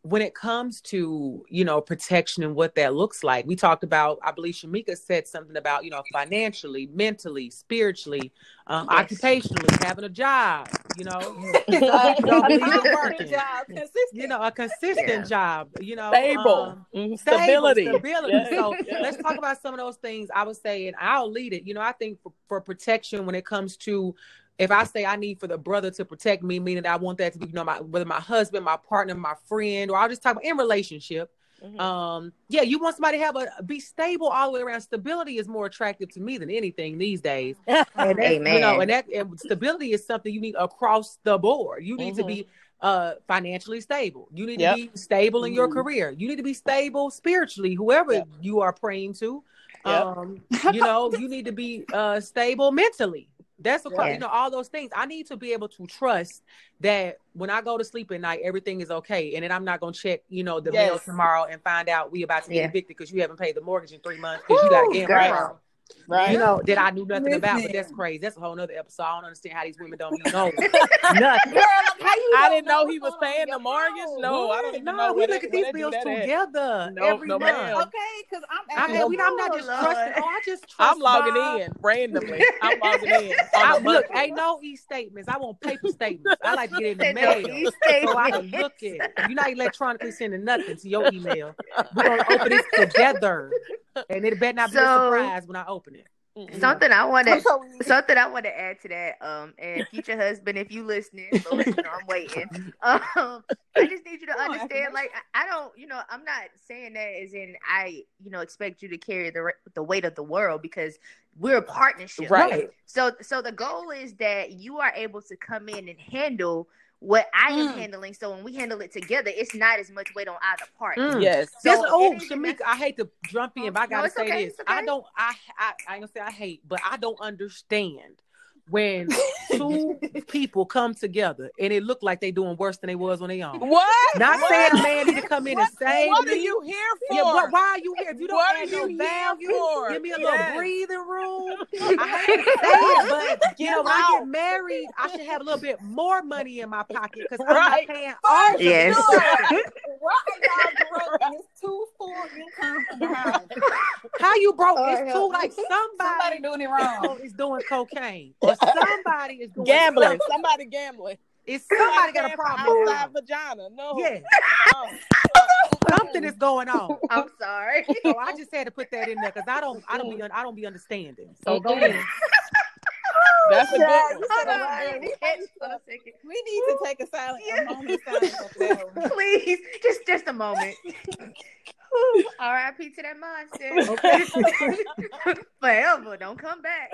when it comes to you know protection and what that looks like we talked about i believe Chemyeeka said something about you know financially mentally spiritually um, Yes. occupationally having a job you know you don't believe in working Job, you know a consistent Yeah. job you know Stable. um, Mhm. stable, Stability. stability. Yeah. So Yeah. let's talk about some of those things. I would say, and I'll lead it. You know, I think for, for protection when it comes to if I say I need for the brother to protect me, meaning I want that to be, you know, my whether my husband, my partner, my friend, or I'll just talk about in relationship. Mhm. Um, yeah, you want somebody to have a be stable all the way around. Stability is more attractive to me than anything these days. And that's, Amen. You know, and that and stability is something you need across the board. You need to Mhm. be uh financially stable. You need Yep. to be stable in your Mhm. career. You need to be stable spiritually, whoever Yep. you are praying to. Yep. Um, you know, you need to be uh stable mentally. That's a Yeah. you know all those things. I need to be able to trust that when I go to sleep at night, everything is okay, and then I'm not gonna check you know the mail tomorrow and find out we about to get Yeah. evicted because you haven't paid the mortgage in three months because you got a Woo, gambling girl. problem Right. you know, that I knew nothing about, but that's crazy. That's a whole nother episode. I don't understand how these women don't even know nothing. Girl, how I don't didn't know he was paying the mortgage. phone? No, I don't even no, know. we look at these bills together No, every no, month. Okay, because I'm I mean, asking. we, I'm not just trusting. Oh, I just trust I'm logging Bob. in randomly. I'm logging in. I, look, ain't no e statements. I want paper statements. I like to get in the mail. e-statements. So I can look at it. You're not electronically sending nothing to your email. We're gonna open this together. And it better not be a So- surprise when I open it. Mm-mm. Something I want to something I want to add to that. Um, and future husband, if you listening, but you know I'm waiting. Um, I just need you to Come understand. Affirmation. Like I I don't, you know, I'm not saying that as in I, you know, expect you to carry the the weight of the world because we're a partnership. Right. So so the goal is that you are able to come in and handle what I am Mm. handling. So when we handle it together, it's not as much weight on either part. Mm. Yes. So This, oh, it is- Chemyeeka, I hate to jump in, but I gotta it's say okay, this. okay. I don't, I, I, I ain't gonna say I hate, but I don't understand when two people come together and it looked like they doing worse than they was on they on. What? Not What? saying a man need to come in and save What are you here for? Yeah, what, why are you here? If you don't What add are no you here value, for? give me a Yes. little breathing room. I hate to say it, but you know, when I get married, I should have a little bit more money in my pocket because Right. I'm not paying all the Yes. bills. Why are y'all broke and it's two full income in? How you broke? Oh, it's too like Somebody somebody doing it wrong. is doing cocaine or somebody is doing Gambling. something. Somebody gambling. It's somebody got a problem. with Outside that. vagina. No. Yeah, Oh. something is going on. I'm sorry. So I just had to put that in there because I don't, I don't be, I don't be understanding. So go ahead. That's a good one. Hold on, that need to catch for a second. We need to take a silent a moment silence after that one. Please, just just a moment. R.I.P. to that mindset. Forever, don't come back.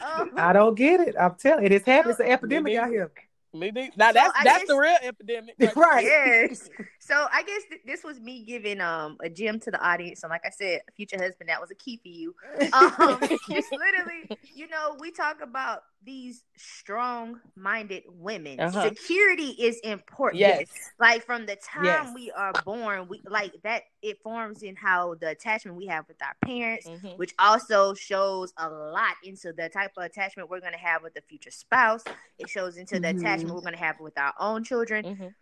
Um, I don't get it. I'm telling you, it's happening. It's an epidemic out here. Me neither. Now So that's I that's guess- the real epidemic. Right. yes. So I guess th- this was me giving um a gem to the audience. And like I said, future husband, that was a key for you. Um, it's literally, you know, we talk about these strong-minded women. Uh-huh. Security is important. Yes. Like from the time Yes. we are born, we like that. It forms in how the attachment we have with our parents, Mhm. which also shows a lot into the type of attachment we're going to have with the future spouse. It shows into the Mhm. attachment we're going to have with our own children. Mhm.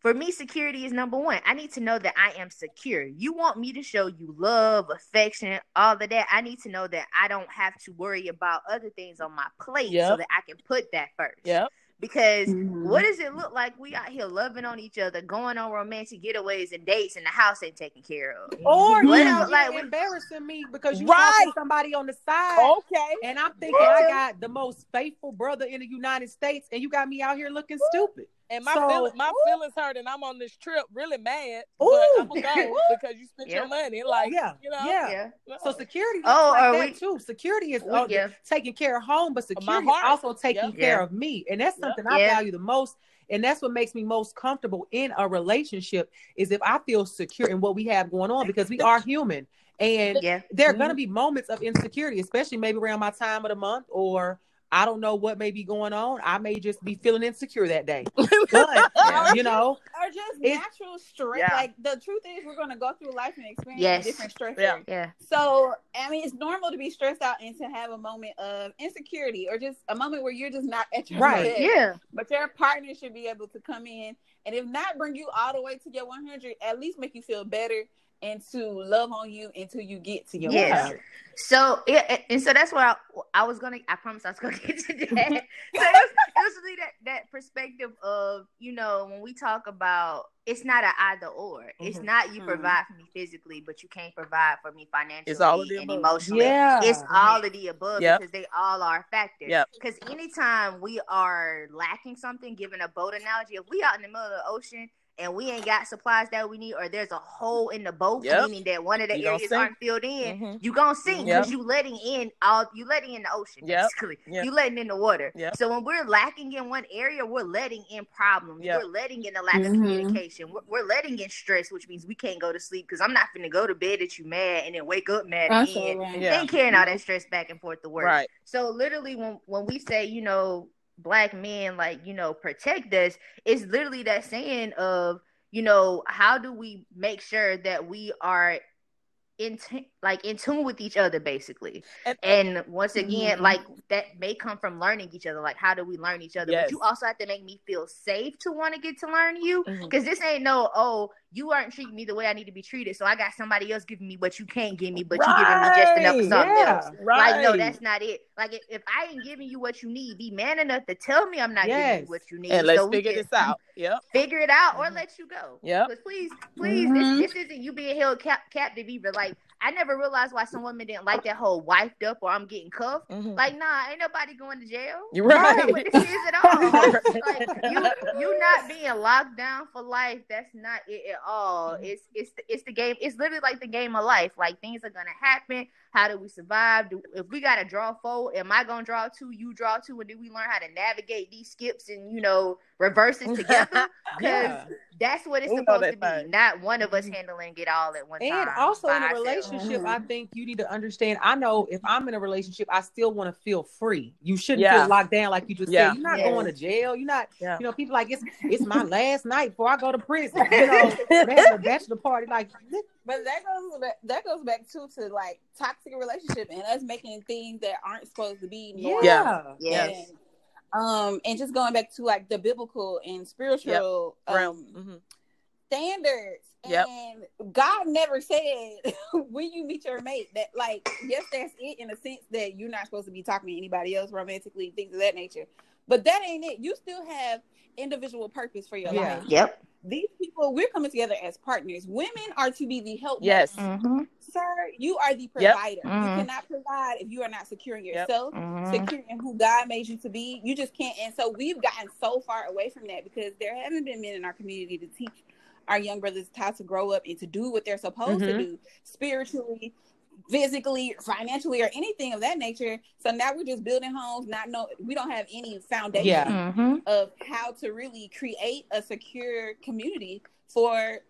For me, security is number one. I need to know that I am secure. You want me to show you love, affection, all of that. I need to know that I don't have to worry about other things on my plate so that I can put that first. Yep. Because Mhm. what does it look like we out here loving on each other, going on romantic getaways and dates, and the house ain't taken care of? Or What you it like embarrassing me because you Right. talking somebody on the side. Okay. And I'm thinking I got the most faithful brother in the United States, and you got me out here looking stupid. And my So- feeling, my feelings hurt, and I'm on this trip really mad. Ooh. But I'm gonna go because you spent Yeah. your money. Like, Yeah, you know, yeah. no. So security is Oh, like are that we- too. Security is we- yeah. taking care of home, but security is also taking Yep. care Yeah. of me, and that's Yep. something I Yeah. value the most. And that's what makes me most comfortable in a relationship is if I feel secure in what we have going on because we are human, and Yeah. there are Mm-hmm. going to be moments of insecurity, especially maybe around my time of the month, or I don't know what may be going on. I may just be feeling insecure that day, but Yeah. you know, Or just It's- natural stress. Yeah. Like the truth is, we're gonna go through life and experience Yes. different stressors. Yeah. Yeah. So I mean, it's normal to be stressed out and to have a moment of insecurity or just a moment where you're just not at your Right. best. Yeah. But your partner should be able to come in and if not bring you all the way to your 100, at least make you feel better and to love on you until you get to your Yes. 100. So yeah, and so that's why I, I was gonna. I promise I was gonna get to that. so it was, it was really that that perspective of you know when we talk about it's not an either or. It's Mhm. not you Mhm. provide for me physically, but you can't provide for me financially It's all of the and above. emotionally. yeah, It's all of the above Yep. because they all are a factor. Yep. Because anytime we are lacking something, given a boat analogy, if we out in the middle of the ocean and we ain't got supplies that we need, or there's a hole in the boat, Yep. meaning that one of the you areas sink. aren't filled in, Mhm. you gonna sink Yep. because you letting in all you letting in the ocean Yep. basically. Yep. You letting in the water. Yep. So when we're lacking in one area, we're letting in problems. Yep. We're letting in the lack of Mhm. communication. We're, we're letting in stress, which means we can't go to sleep because I'm not finna go to bed that you mad and then wake up mad I'm again. so right. Yeah. Ain't carrying all that stress back and forth to work. Right. So literally, when when we say you know black men like you know protect us, it's literally that saying of you know how do we make sure that we are in t- like in tune with each other basically And- and once again Mhm. like that may come from learning each other like how do we learn each other Yes. but you also have to make me feel safe to want to get to learn you because this ain't no oh you aren't treating me the way i need to be treated so i got somebody else giving me what you can't give me but you giving me just enough of Right, something yeah. else Right. like, no, that's not it. Like, if, if I ain't giving you what you need, be man enough to tell me I'm not giving you what you need. and let's so figure can this out. Yep. Figure it out or Mhm. let you go. Yeah. But please, please, Mhm. this, this isn't you being held cap- captive either. Like, I never realized why some women didn't like that whole wiped up or I'm getting cuffed. Mhm. Like, nah, ain't nobody going to jail. You're right. this is at all. like, you, you not being locked down for life. That's not it at all. It's it's the, it's the game. It's literally like the game of life. Like things are gonna happen. How do we survive? Do, if we gotta draw four, am I gonna draw two? You draw two, and then we learn how to navigate these skips and you know reverse it together? Because Yeah. that's what it's We supposed to be. thing. Not one of us Mhm. handling it all at one time. And also in a ourselves. relationship, I Mhm. think you need to understand. I know if I'm in a relationship, I still want to feel free. You shouldn't Yeah. feel locked down like you just Yeah. said. You're not Yeah. going to jail. You're not, Yeah. you know, people like it's it's my last night before I go to prison. You know, they have a bachelor party. Like But that goes back, that goes back too to like toxic relationship and us making things that aren't supposed to be yeah. normal. Yeah. Yes. And, um, and just going back to like the biblical and spiritual Realm. um, Mhm. Standards. Yep. And God never said when you meet your mate that like yes, that's it in a sense that you're not supposed to be talking to anybody else romantically, things of that nature. But that ain't it. You still have individual purpose for your Yeah. life. Yep. These people, we're coming together as partners. Women are to be the help. Yes. Mm-hmm. sir, you are the Yep. provider. Mhm. You cannot provide if you are not securing Yep. yourself, Mhm. securing who God made you to be. You just can't. And so we've gotten so far away from that because there haven't been men in our community to teach our young brothers how to grow up and to do what they're supposed Mhm. to do spiritually, physically, financially, or anything of that nature. So now we're just building homes, not know we don't have any foundation Yeah. Mm-hmm. of how to really create a secure community for our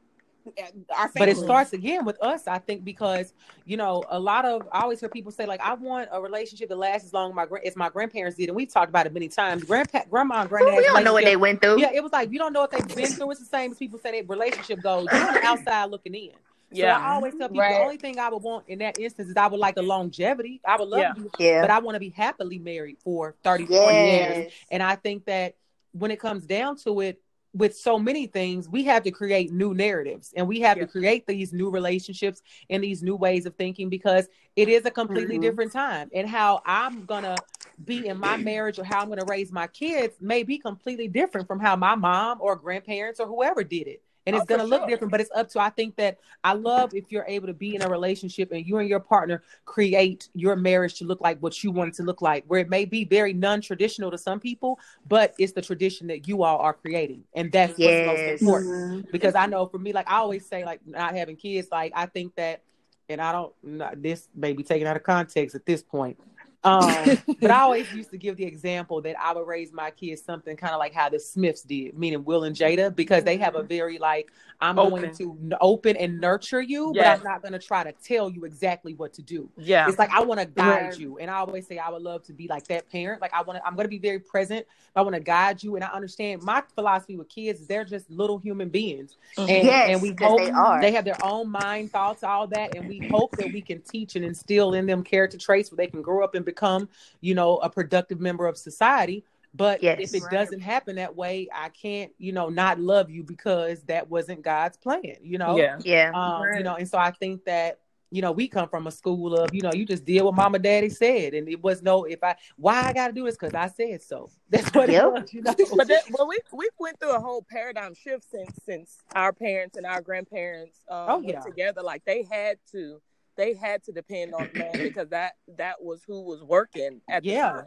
But it starts again with us, I think, because you know a lot of I always hear people say like, "I want a relationship that lasts as long as my as my grandparents did," and we've talked about it many times. Grandpa, grandma, and granddad. We don't know what they went through. Yeah, it was like you don't know what they've been through. It's the same as people say their relationship goes. You're on the outside looking in. So Yeah. I always tell people Right. the only thing I would want in that instance is I would like a longevity. I would love Yeah. you, Yeah. but I want to be happily married for 30, 40 years. And I think that when it comes down to it, with so many things, we have to create new narratives and we have Yeah. to create these new relationships and these new ways of thinking because it is a completely Mhm. different time. And how I'm gonna be in my marriage or how I'm gonna raise my kids may be completely different from how my mom or grandparents or whoever did it. And it's Oh, gonna look sure. different, but it's up to I think that I love if you're able to be in a relationship and you and your partner create your marriage to look like what you want it to look like, where it may be very non-traditional to some people, but it's the tradition that you all are creating. And that's what's most important. Mhm. Because I know for me, like I always say, like not having kids, like I think that and I don't not, this may be taken out of context at this point. Um, but I always used to give the example that I would raise my kids something kind of like how the Smiths did, meaning Will and Jada, because they have a very like I'm going to n- open and nurture you, Yes. but I'm not going to try to tell you exactly what to do. Yeah. It's like I want to guide Right. you, and I always say I would love to be like that parent. Like I want to, I'm going to be very present. I want to guide you, and I understand my philosophy with kids is they're just little human beings, and, Yes, and we hope they are. they have their own mind, thoughts, all that, and we hope that we can teach and instill in them character traits where they can grow up and become, you know, a productive member of society. But Yes. if it Right. doesn't happen that way, I can't, you know, not love you because that wasn't God's plan, you know. Yeah. Yeah. Um, you know, and so I think that you know we come from a school of you know you just did what mama daddy said and it was no if I why I got to do this because I said so. That's what Yep. it was, you know. but that, well, we we went through a whole paradigm shift since since our parents and our grandparents um, Oh, went yeah. together. Like they had to, they had to depend on the man because that that was who was working at the Yeah. time.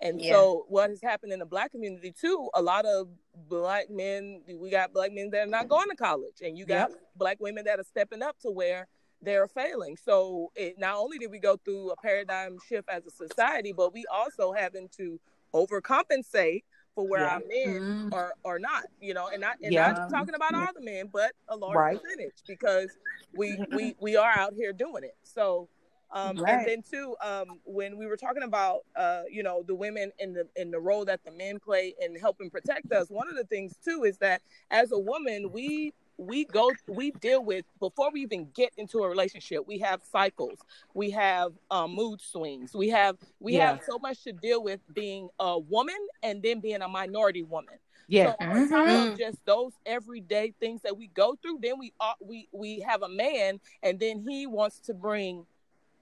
And Yeah. so, what has happened in the black community too? A lot of black men, we got black men that are not going to college, and you got black women that are stepping up to where they're failing. So, it not only did we go through a paradigm shift as a society, but we also having to overcompensate for where Yeah. our men Mhm. are are not, you know, and not and Yeah. not talking about all the men, but a large Right. percentage because we we we are out here doing it. So um Right. and then too um when we were talking about uh you know the women in the in the role that the men play in helping protect us, one of the things too is that as a woman we we go we deal with before we even get into a relationship we have cycles we have um, mood swings we have we Yeah. have so much to deal with being a woman and then being a minority woman Yeah. so on top of just those everyday things that we go through, then we uh, we we have a man, and then he wants to bring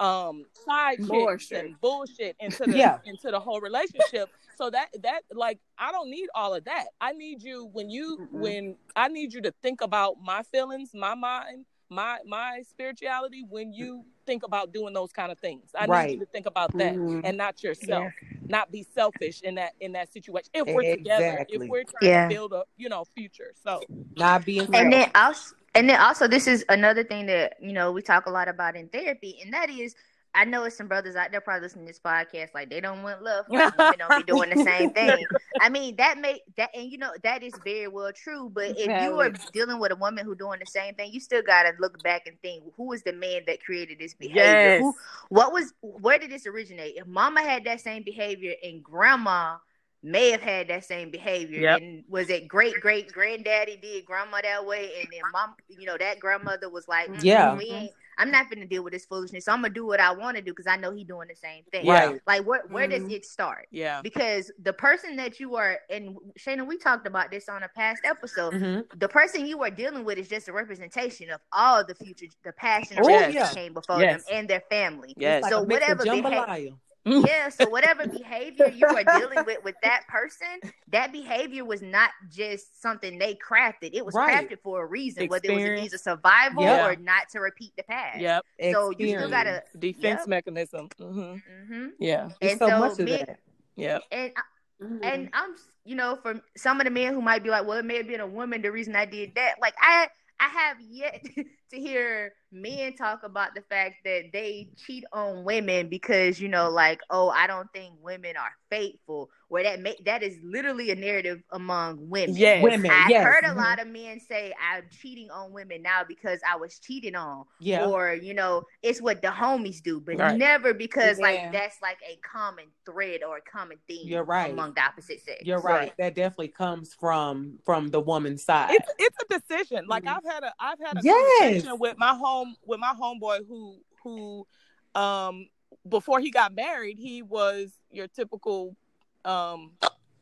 um side chicks Bullshit. and bullshit into the Yeah. into the whole relationship. So that that like I don't need all of that. I need you when you Mm-mm. when I need you to think about my feelings, my mind, my my spirituality when you think about doing those kind of things. I need you to think about that Mhm. and not yourself. Not be selfish in that in that situation. If we're together, if we're trying Yeah. to build a you know future. So Not being And then also And then also, this is another thing that you know we talk a lot about in therapy, and that is I know it's some brothers out there probably listening to this podcast like they don't want love. Like women don't be doing the same thing. I mean that may that and you know that is very well true. But if you are dealing with a woman who doing the same thing, you still gotta look back and think who was the man that created this behavior? Yes. Who, what was where did this originate? If mama had that same behavior and grandma may have had that same behavior Yep. and was it great great granddaddy did grandma that way and then mom you know that grandmother was like "Mm-mm, Yeah. we ain't I'm not gonna deal with this foolishness. So I'm gonna do what I want to do because I know he doing the same thing. Right. Like where where Mhm. does it start? Yeah. Because the person that you are, and Shayna, we talked about this on a past episode. hmm The person you are dealing with is just a representation of all the future, the passion Oh, generations yeah. that came before Yes. them and their family. Yes. It's like So a mix of whatever beha- jambalaya. Yeah, so whatever behavior you are dealing with with that person, that behavior was not just something they crafted. It was Right. crafted for a reason, whether it was Experience. either survival Yeah. or not to repeat the past. Yep. So you still gotta, Defense Yep. mechanism. hmm hmm Yeah. It's and so, so much of me- that. Yep. and Mhm. and I'm, you know, for some of the men who might be like, well, it may have been a woman the reason I did that. Like I, I have yet to hear men talk about the fact that they cheat on women because you know, like, oh, I don't think women are faithful. Where that ma- that is literally a narrative among women. Yes. Women, I yes. heard a Mhm. lot of men say I'm cheating on women now because I was cheated on, Yeah. or you know, it's what the homies do, but Right. never because Yeah. like that's like a common thread or a common theme You're right. among the opposite sex. You're right. That definitely comes from from the woman's side. It's it's a decision. Like Mhm. I've had a I've had a Yes. Conversation with my home with my homeboy who who um before he got married he was your typical um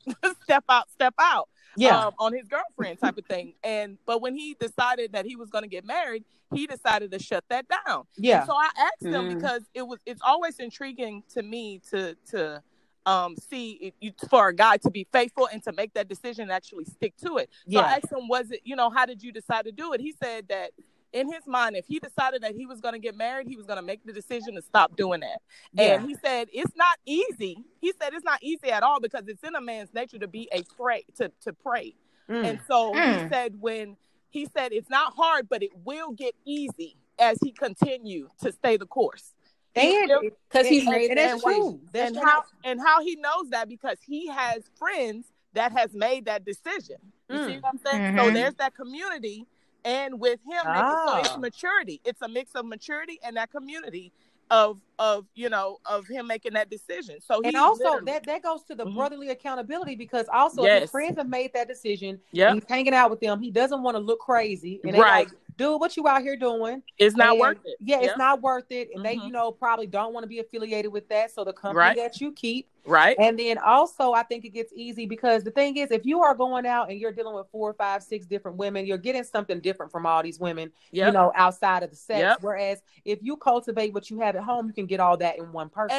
step out step out yeah. um, on his girlfriend type of thing and but when he decided that he was going to get married he decided to shut that down yeah. and so I asked him Mm. because it was it's always intriguing to me to to um see if you, for a guy to be faithful and to make that decision and actually stick to it. So I asked him, was it, you know, how did you decide to do it? He said that in his mind, if he decided that he was going to get married, he was going to make the decision to stop doing that. Yeah. And he said it's not easy. He said it's not easy at all because it's in a man's nature to be a pray to to pray. Mm. And so he Mm. said when he said it's not hard, but it will get easy as he continued to stay the course. and Because he's raised that true. That's and true. how and how he knows that because he has friends that has made that decision. You see Mm. what I'm saying? So Mhm. there's that community, and with him, Ah. so it's maturity. It's a mix of maturity and that community of of you know of him making that decision. So and also literally- that that goes to the Mhm. brotherly accountability because also Yes. his friends have made that decision Yeah, he's hanging out with them he doesn't want to look crazy and Right. like dude what you out here doing it's not And, worth it. yeah it's Yep. not worth it and they Mhm. you know probably don't want to be affiliated with that so the company Right. that you keep right. and then also i think it gets easy because the thing is if you are going out and you're dealing with four five six different women you're getting something different from all these women Yep. you know outside of the sex Yep. whereas if you cultivate what you have at home you can get all that in one person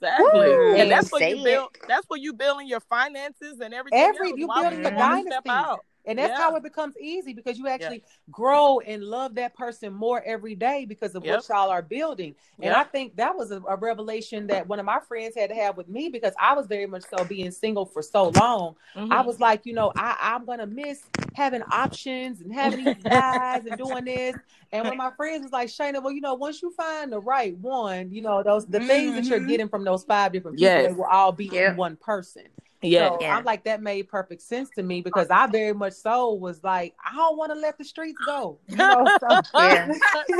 Exactly, Woo! and that's what Say you it. build. That's what you building your finances and everything. Every- else. you Why would building your you wanna dynasty. And that's Yeah. how it becomes easy because you actually grow and love that person more every day because of Yep. what y'all are building. And Yep. I think that was a, a revelation that one of my friends had to have with me because I was very much so being single for so long. I Mhm. was like, you know, I, I'm gonna miss having options and having these guys and doing this. And one of my friends was like, Shayna, well, you know, once you find the right one, you know, those the things that you're Mhm. getting from those five different people, Yes. they will all be Yep. in one person. Yeah. So Yeah. I'm like, that made perfect sense to me because I very much so was like, I don't want to let the streets go. You know, so, Yeah.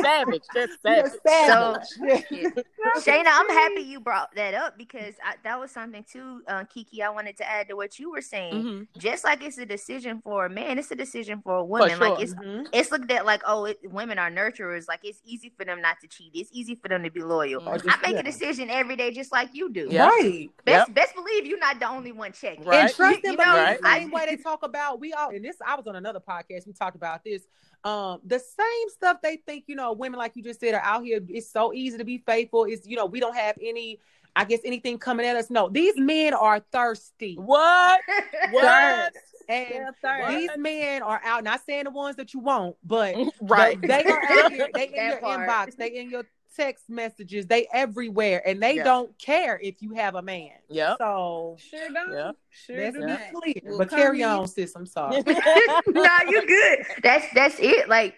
savage, just You're savage. savage. Yeah. Shayna, I'm happy you brought that up because I, that was something too, uh, Kiki. I wanted to add to what you were saying. Mhm. Just like it's a decision for a man, it's a decision for a woman. Like sure. it's Mhm. it's looked at like oh, it, women are nurturers. Like it's easy for them not to cheat. It's easy for them to be loyal. Or just- I make yeah. a decision every day, just like you do. Yeah. Right. Best best believe you're not the only one checking. Right. And trust You and know, Right. the same way they talk about we all and this I was on another podcast, we talked about this. Um, the same stuff they think, you know, women like you just said are out here. It's so easy to be faithful. It's you know, we don't have any, I guess anything coming at us. No, these men are thirsty. What? What? And Yeah, these men are out, not saying the ones that you won't, but right. They, they are out here. They in your part. inbox. They in your text messages. They everywhere, and they Yeah. don't care if you have a man. Yeah. So Sure don't. Yeah. Sure let's do not. clear. Well, but carry Tommy- on, sis. I'm sorry. no, you good. That's that's it. Like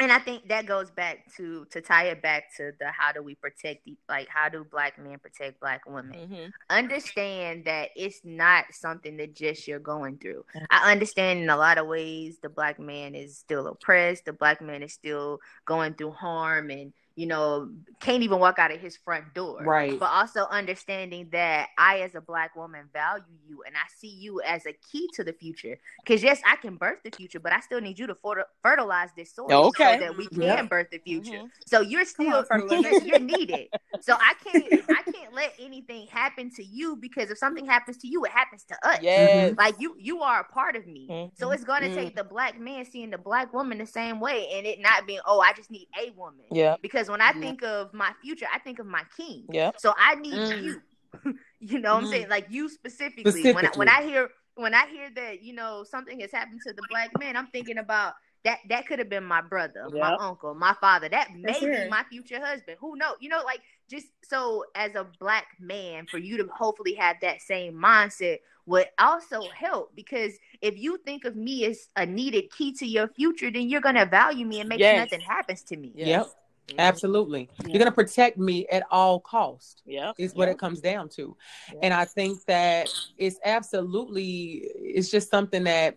and I think that goes back to to tie it back to the how do we protect the like how do black men protect black women? Mhm. Understand that it's not something that just you're going through. I understand in a lot of ways the black man is still oppressed, the black man is still going through harm and you know can't even walk out of his front door. Right. But also understanding that I as a black woman value you and I see you as a key to the future. Cuz yes, I can birth the future, but I still need you to fer- fertilize this soil Okay. so that we can Yeah. birth the future. Mhm. So you're still on, you're, you're needed. So I can't I can't let anything happen to you because if something happens to you, it happens to us. Yes. Like you you are a part of me. Mhm. So it's gonna Mhm. take the black man seeing the black woman the same way and it not being, oh, I just need a woman. Yeah. Because when I Yeah. think of my future, I think of my king. Yeah. So I need Mm. you. you know what I'm Mm. saying? Like you specifically. When I, when I hear when I hear that, you know, something has happened to the black man, I'm thinking about that that could have been my brother, my uncle, my father. That may sure. be my future husband. Who knows? You know, like just so as a black man, for you to hopefully have that same mindset would also help because if you think of me as a needed key to your future, then you're gonna value me and make Yes. sure nothing happens to me. Yes. Yep. Mhm. Absolutely. Yeah. You're gonna protect me at all cost. Yeah. is what it comes down to. Yeah. And I think that it's absolutely it's just something that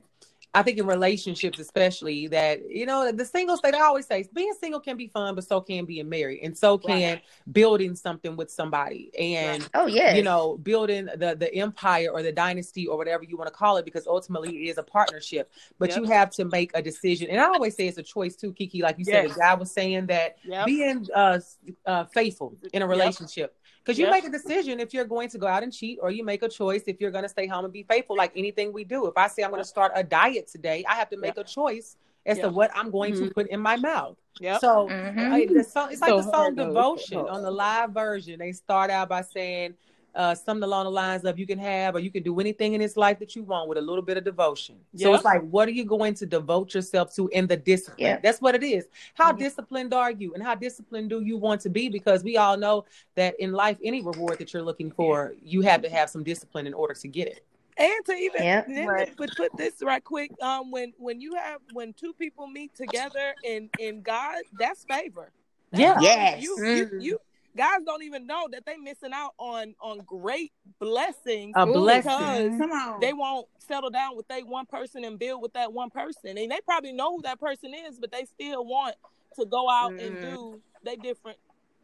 I think in relationships, especially that you know the single state. I always say being single can be fun, but so can being married, and so can Right. building something with somebody, and Oh yeah. you know building the the empire or the dynasty or whatever you want to call it, because ultimately it is a partnership. But Yep. you have to make a decision, and I always say it's a choice too, Kiki. Like you said, Yes. the guy was saying that Yep. being uh, uh faithful in a Yep. Relationship because you Yep. make a decision if you're going to go out and cheat or you make a choice if you're going to stay home and be faithful like anything we do if i say i'm going to start a diet today i have to make a choice as to what i'm going to Mhm. put in my mouth Yep. so Mhm. I- the song, it's like the song devotion on the live version they start out by saying uh, something along the lines of you can have or you can do anything in this life that you want with a little bit of devotion. So it's like, what are you going to devote yourself to in the discipline? Yeah. That's what it is. How Mhm. disciplined are you and how disciplined do you want to be? Because we all know that in life, any reward that you're looking for, you have to have some discipline in order to get it. And to even Yep. Right. put put this right quick. Um, when when you have when two people meet together in in God, that's favor. That's Yeah. Yes. You, you you guys don't even know that they missing out on on great blessings A blessing. because Come on. they won't settle down with that one person and build with that one person, and they probably know who that person is, but they still want to go out and Mhm. do they different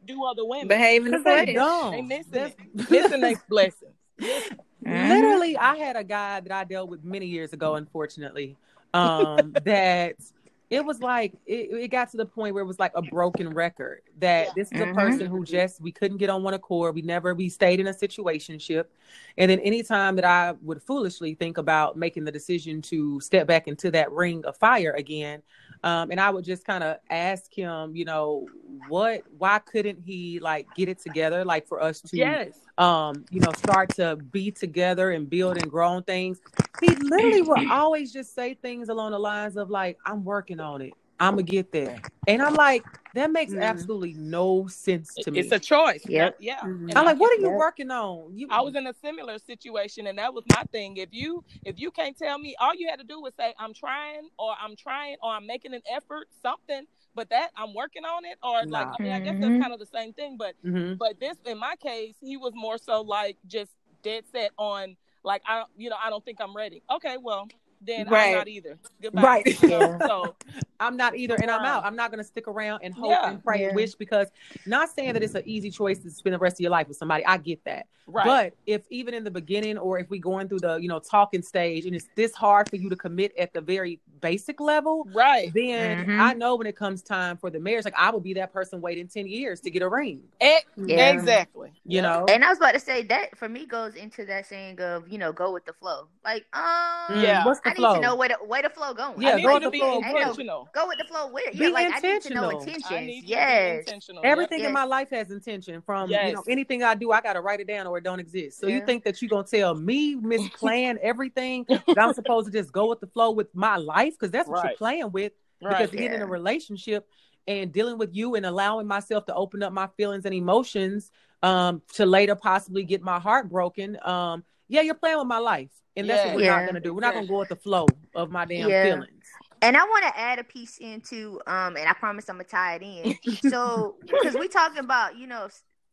do other women. behave in the 'Cause they don't. They missing That's- it. Missing their blessings. Mhm. Literally, I had a guy that I dealt with many years ago, unfortunately, um, that it was like it, it got to the point where it was like a broken record. That this is a Mhm. person who just we couldn't get on one accord. We never we stayed in a situationship, and then anytime that I would foolishly think about making the decision to step back into that ring of fire again, um, and I would just kind of ask him, you know, what, why couldn't he like get it together, like for us to Yes. um, you know, start to be together and build and grow on things. He literally would always just say things along the lines of like, I'm working on it. I'm gonna get there. And I'm like, that makes Mhm. absolutely no sense to me. It's a choice. Yep. Yeah. Mhm. I'm like, what are you Yep. working on? You I was in a similar situation, and that was my thing. If you if you can't tell me, all you had to do was say, "I'm trying," or "I'm trying," or "I'm making an effort," something. But that I'm working on it, or like I mean, I guess that's kind of the same thing. But Mhm. but this in my case, he was more so like just dead set on like I you know I don't think I'm ready. Okay, well then Right. I'm not either. Goodbye. Right. Yeah. So I'm not either, and I'm out. I'm not going to stick around and hope Yeah. and pray Yeah. and wish because not saying that it's an easy choice to spend the rest of your life with somebody. I get that. right. But if even in the beginning, or if we going through the you know talking stage, and it's this hard for you to commit at the very basic level, right. then Mhm. I know when it comes time for the marriage, like I will be that person waiting ten years to get a ring. Yeah. Exactly. You Yeah. know, And I was about to say that for me goes into that saying of you know go with the flow. Like um, Yeah. What's the I need to know where the where the flow going. Yeah, I need go you with to the be flow. intentional. Go with the flow with it. Be Yeah, like I need to know intentional. Intentions. to Yes. intentional. Yep. Everything in Yes. my life has intention. From you know anything I do, I got to write it down or it don't exist. So you think that you're gonna tell me misplan everything that I'm supposed to just go with the flow with my life because that's what you're playing with. Right. Because to get in a relationship and dealing with you and allowing myself to open up my feelings and emotions um to later possibly get my heart broken um yeah you're playing with my life and that's what we're Yeah. not gonna do we're not gonna go with the flow of my damn Yeah. feelings And I want to add a piece into, um, and I promise I'm gonna tie it in. So, because we talking about, you know,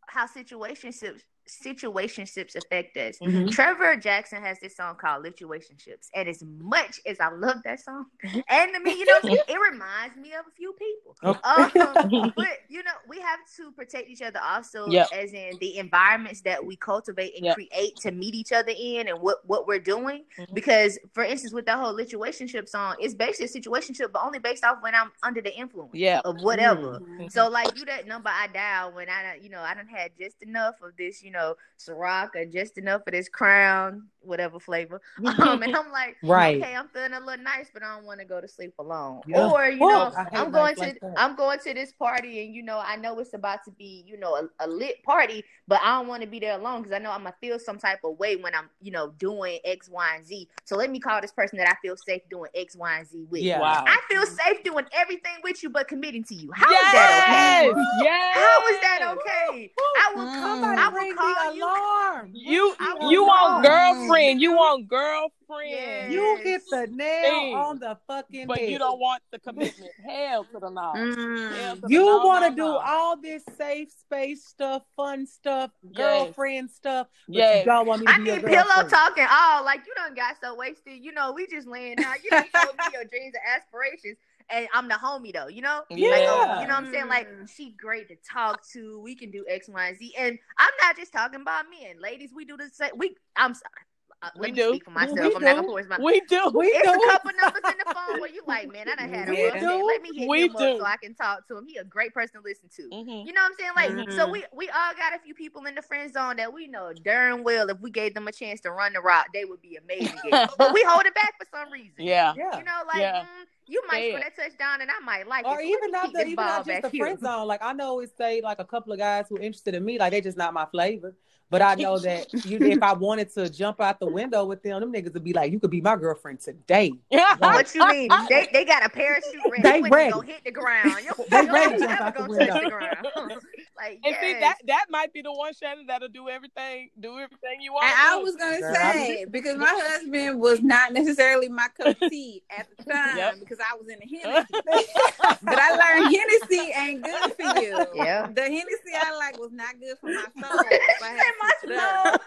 how situationships situationships affect us. Mhm. Trevor Jackson has this song called Situationships, and as much as I love that song, and I mean, you know, it reminds me of a few people. Okay. Um, but you know, we have to protect each other also, Yep. as in the environments that we cultivate and Yep. create to meet each other in, and what what we're doing. Mhm. Because, for instance, with that whole situationship song, it's basically a situationship, but only based off when I'm under the influence Yeah. of whatever. Mhm. So like you that number I dial when I you know I done had just enough of this you know Ciroc or just enough of this Crown whatever flavor um and I'm like Right. okay I'm feeling a little nice but I don't want to go to sleep alone Yeah. or you Well, know I hate I'm going nights to like that. I'm going to this party and you know I know it's about to be you know a, a lit party but I don't want to be there alone because I know I'm gonna feel some type of way when I'm you know doing X Y and Z so let me call this person that I feel safe doing X Y and Z with Yeah. Wow. I feel safe doing everything with you but committing to you how is that okay? yes. Yes. How is that okay? I will Mm. come. Somebody I will ring call the you. alarm. You I you want girlfriend. You want girlfriend. Yes. You hit the nail Thing. on the fucking But head. you don't want the commitment. Hell to the no. Hell Mm. to You no, want to no, do no. all this safe space stuff, fun stuff, Yes. girlfriend stuff, but Yes. you don't want me to I need pillow talking. Oh, like you done got so wasted. You know, we just laying out. You done told me your dreams and aspirations. And I'm the homie though, you know? Like, oh, Yeah. you know what I'm saying? Like, Mm. she great to talk to. We can do X, Y, and Z. And I'm not just talking about men. Ladies, we do the same. We I'm s- uh, let We me do. speak for myself. We I'm not gonna do. force my We do. We it's do. a couple numbers in the phone where you like, man, I done had a We rough do. day. Let me hit We him do. up so I can talk to him. He a great person to listen to. Mhm. You know what I'm saying? Like, so Mhm. we we all got a few people in the friend zone that we know darn well if we gave them a chance to run the route, they would be amazing. but we hold it back for some reason. Yeah. Yeah. You know, like Yeah. mm, you might Say score that touchdown and I might like Or it. So even not keep that, even not just back the here. friend zone. Like I know it's say like a couple of guys who are interested in me, like they just not my flavor. But I know that you, if I wanted to jump out the window with them, them niggas would be like, "You could be my girlfriend today." What you mean? They they got a parachute ready. They you ready. gonna hit the ground. Your, They your ready to jump never out the gonna window. the ground. like And see that that might be the one Shannon that'll do everything, do everything you want. And I was gonna Girl, I say because my husband was not necessarily my cup of tea at the time Yep. because I was in the Hennessy. but I learned Hennessy ain't good for you. Yeah. The Hennessy I like was not good for my soul. If I had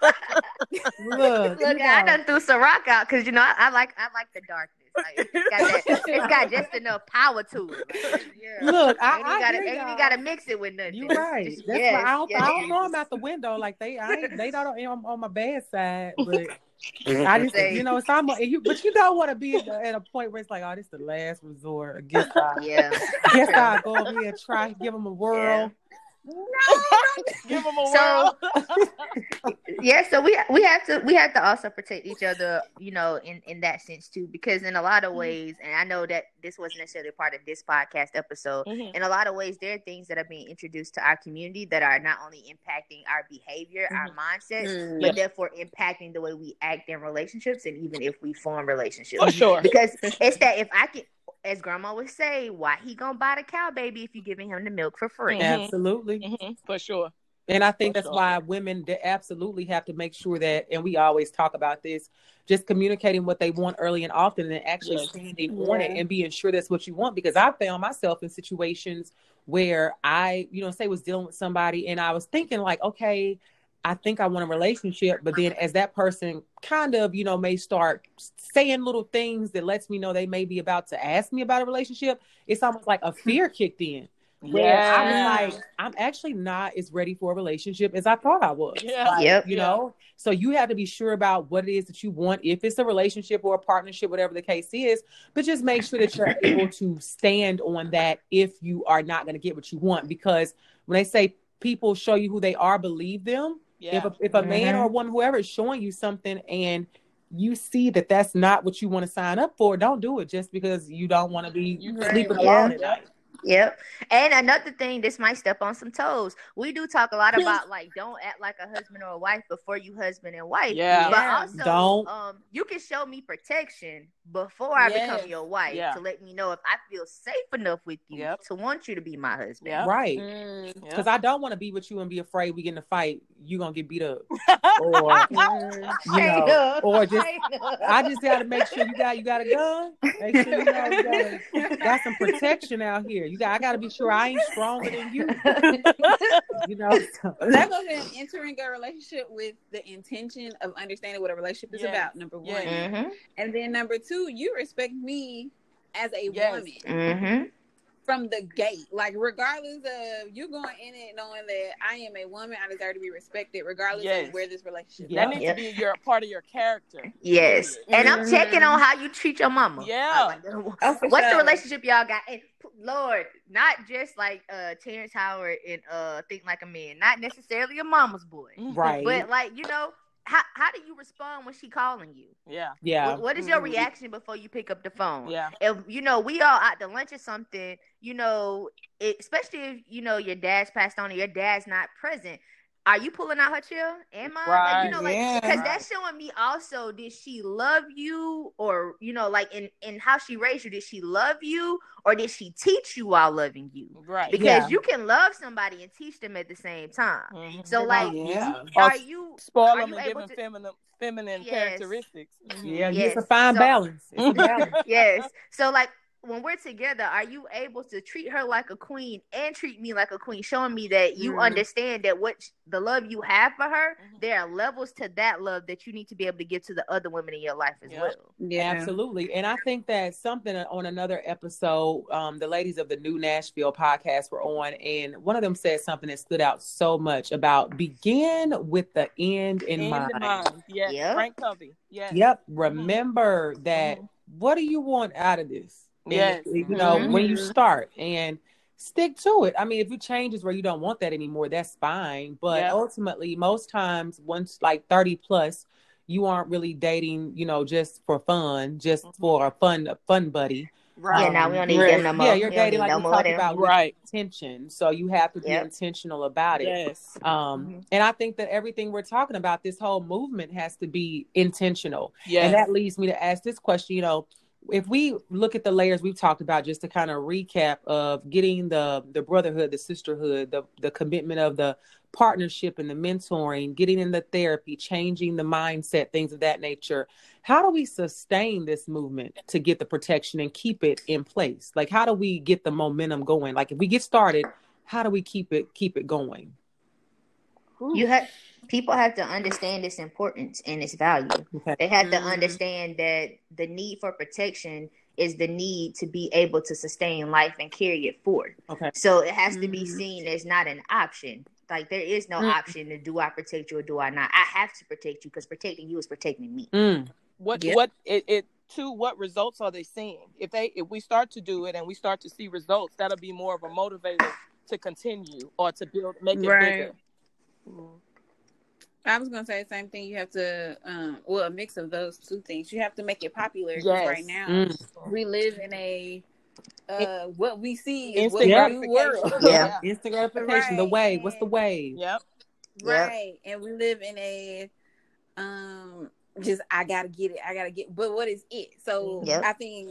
Say my to switch. Look, Look, I done threw Ciroc out because you know I, I like I like the darkness. Like, it's got that, it's got just enough power to it. Like, yeah. look, I, ain't I gotta, hear ain't y'all. gotta mix it with nothing. You right. just- That's yes, why I don't, yes. I don't know them out the window. Like they, I ain't, they don't on, on my bad side, but I just, you know, it's almost, you, but you don't want to be at, at a point where it's like, oh, this is the last resort. I guess I, Yeah. I guess I'll go over here and try, give them a whirl. Give them a So- whirl. yeah so we we have to we have to also protect each other you know in in that sense too because in a lot of ways and i know that this wasn't necessarily part of this podcast episode Mhm. in a lot of ways there are things that are being introduced to our community that are not only impacting our behavior our mindsets Mm. but therefore impacting the way we act in relationships and even if we form relationships For sure. because it's that if i can as grandma would say why he gonna buy the cow baby if you're giving him the milk for free Mhm. Absolutely. Mhm. For sure. And I think For that's sure. why women they absolutely have to make sure that, and we always talk about this, just communicating what they want early and often and actually Yes. standing on it and being sure that's what you want. Because I found myself in situations where I, you know, say was dealing with somebody and I was thinking like, okay, I think I want a relationship, but then as that person kind of, you know, may start saying little things that lets me know they may be about to ask me about a relationship, it's almost like a fear kicked in. Where I Yeah. was like, I'm actually not as ready for a relationship as I thought I was. Yeah. Like, Yep. You Yeah. know, so you have to be sure about what it is that you want, if it's a relationship or a partnership, whatever the case is. But just make sure that you're able to stand on that if you are not going to get what you want. Because when they say people show you who they are, believe them. Yeah. If a, if a man Mhm. or a woman, whoever is showing you something, and you see that that's not what you want to sign up for, don't do it just because you don't want to be You sleeping right. alone Yeah. at night. Yep. And another thing, this might step on some toes. We do talk a lot about like don't act like a husband or a wife before you husband and wife. Yeah. But also Don't. um you can show me protection, before I Yes. become your wife Yeah. to let me know if I feel safe enough with you Yep. to want you to be my husband. Yep. Right. Mm. Yep. Because I don't want to be with you and be afraid we get in a fight, you're gonna get beat up. Or Mm. you know, or just straight. I just gotta make sure you got you got a gun. Make sure you know you got, got some protection out here. You got I gotta be sure I ain't stronger than you. You know. So, that goes in entering a relationship with the intention of understanding what a relationship is Yes. about. Number one, Yes. Mhm, and then number two, you respect me as a Yes. woman mhm. from the gate. Like regardless of you going in it knowing that I am a woman, I deserve to be respected, regardless Yes. of where this relationship. Yeah. That needs Yeah. to be your part of your character. Yes, Period. and I'm checking on how you treat your mama. Yeah. Like, Oh, for What's the relationship y'all got? And Lord, not just like uh Terrence Howard and uh Think Like a Man, not necessarily a mama's boy, right. but like you know, how how do you respond when she calling you? Yeah. yeah. What, what is your Mhm. reaction before you pick up the phone? Yeah. If you know we all out to lunch or something, you know, it, especially if you know your dad's passed on or your dad's not present. Are you pulling out her chair? Am I? Like, you know, like because yeah. that's showing me also. Did she love you, or you know, like in in how she raised you? Did she love you, or did she teach you while loving you? Right. Because Yeah. you can love somebody and teach them at the same time. Mhm. So like, yeah. are you Spoil them and able give them to- feminine, feminine Yes. characteristics. Mhm. Yeah, Yes. it's a fine So- balance. Balance. yes. So like when we're together, are you able to treat her like a queen and treat me like a queen, showing me that you Mhm. understand that what the love you have for her, Mhm. there are levels to that love that you need to be able to give to the other women in your life as Yep. well. Yeah, Absolutely. And I think that something on another episode, um, the ladies of the New Nashville podcast were on, and one of them said something that stood out so much about begin with the end in In mind. the mind. Yes. Yep. Frank Covey. Yes. Yep. Remember that Mhm. what do you want out of this? And, Yes. You know, Mhm. when you start and stick to it. I mean, if you changes where you don't want that anymore, that's fine. But Yeah. ultimately, most times, once like 30 plus, you aren't really dating, you know, just for fun, just Mhm. for a fun, a fun buddy. Right. Yeah, now we don't need Right. them no more. Yeah, you're We dating like no we more talked about Right. intention. So you have to be Yep. intentional about it. Yes. Um, Mhm. and I think that everything we're talking about, this whole movement has to be intentional. Yes. And that leads me to ask this question, you know, if we look at the layers we've talked about, just to kind of recap of getting the the brotherhood, the sisterhood, the the commitment of the partnership and the mentoring, getting in the therapy, changing the mindset, things of that nature. How do we sustain this movement to get the protection and keep it in place? Like how do we get the momentum going? Like if we get started, how do we keep it keep it going? You have people have to understand its importance and its value. Okay. They have to Mhm. understand that the need for protection is the need to be able to sustain life and carry it forward. Okay. So it has to be Mhm. seen as not an option. Like there is no Mm. option to do I protect you or do I not. I have to protect you because protecting you is protecting me. Mm. what Yep. what it, it two what results are they seeing if they if we start to do it and we start to see results that'll be more of a motivator to continue or to build make it Right. bigger. I was gonna say the same thing. You have to, um, well, a mix of those two things. You have to make it popular. Yes. Right now, Mm. we live in a uh, what we see is instant what the new world. Yeah. Instant gratification, the Right. wave. What's the wave? yep Yep. right and we live in a um just i gotta get it i gotta get but what is it so Yep. i think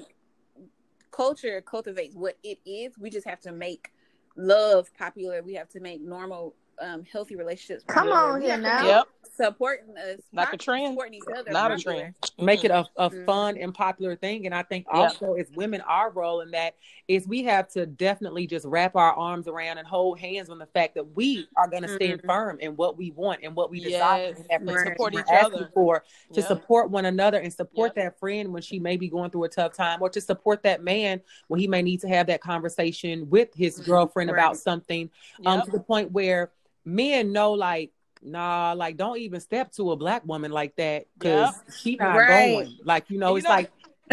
culture cultivates what it is we just have to make love popular we have to make normal um healthy relationships Come on We here have to now. yep supporting us Like a trend. supporting each other not a trend make it a, a Mhm. fun and popular thing and i think Yeah. also as women our role in that is we have to definitely just wrap our arms around and hold hands on the fact that we are going to stand Mhm. firm in what we want and what we desire Yes. and that Right. Support we're each asking other. for to Yep. support one another and support Yep. that friend when she may be going through a tough time or to support that man when he may need to have that conversation with his Mhm. girlfriend about Right. something um to the point where men know like nah like don't even step to a black woman like that because she not Right. going like you know You it's know- like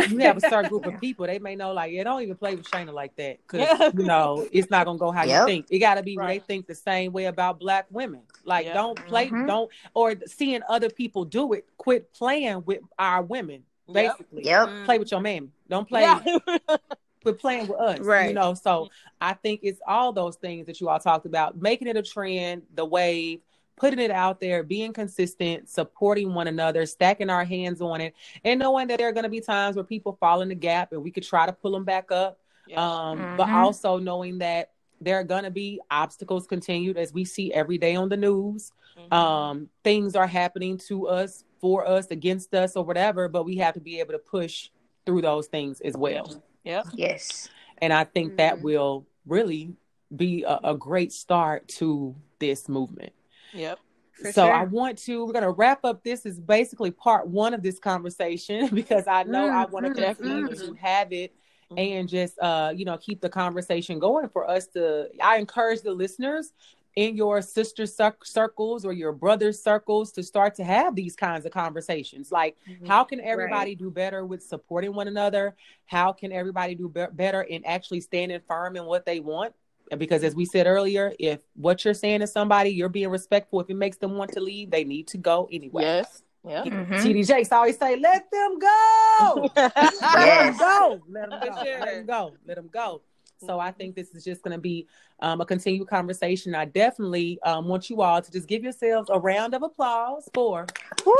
you have a certain group of people they may know like yeah don't even play with Shayna like that because you know it's not gonna go how Yep. you think it got to be Right. they think the same way about black women like Yeah. don't play Mhm. don't or seeing other people do it quit playing with our women basically Yep. Play with your man don't play Yeah. quit playing with us. right? You know, so I think it's all those things that you all talked about, making it a trend, the wave, putting it out there, being consistent, supporting one another, stacking our hands on it, and knowing that there are going to be times where people fall in the gap and we could try to pull them back up. Yeah. Um, mm-hmm. But also knowing that there are going to be obstacles continued as we see every day on the news. Mm-hmm. Um, things are happening to us, for us, against us, or whatever, but we have to be able to push through those things as well. Yeah. Yes. And I think mm-hmm. that will really be a, a, great start to this movement. Yep. so sure. I want to. We're going to wrap up. This is basically part one of this conversation because I know mm-hmm. I want to continue mm-hmm. to have it and just uh you know keep the conversation going for us to. I encourage the listeners in your sister circles or your brother circles to start to have these kinds of conversations like mm-hmm. how can everybody right. do better with supporting one another how can everybody do be- better in actually standing firm in what they want because as we said earlier if what you're saying to somebody you're being respectful if it makes them want to leave they need to go anyway yes yeah. Mm-hmm. TD Jakes always say, "Let them go. yes. Let them go. Let them go. Let them go. Let them go." So I think this is just going to be um, a continued conversation. I definitely um, want you all to just give yourselves a round of applause for Woo!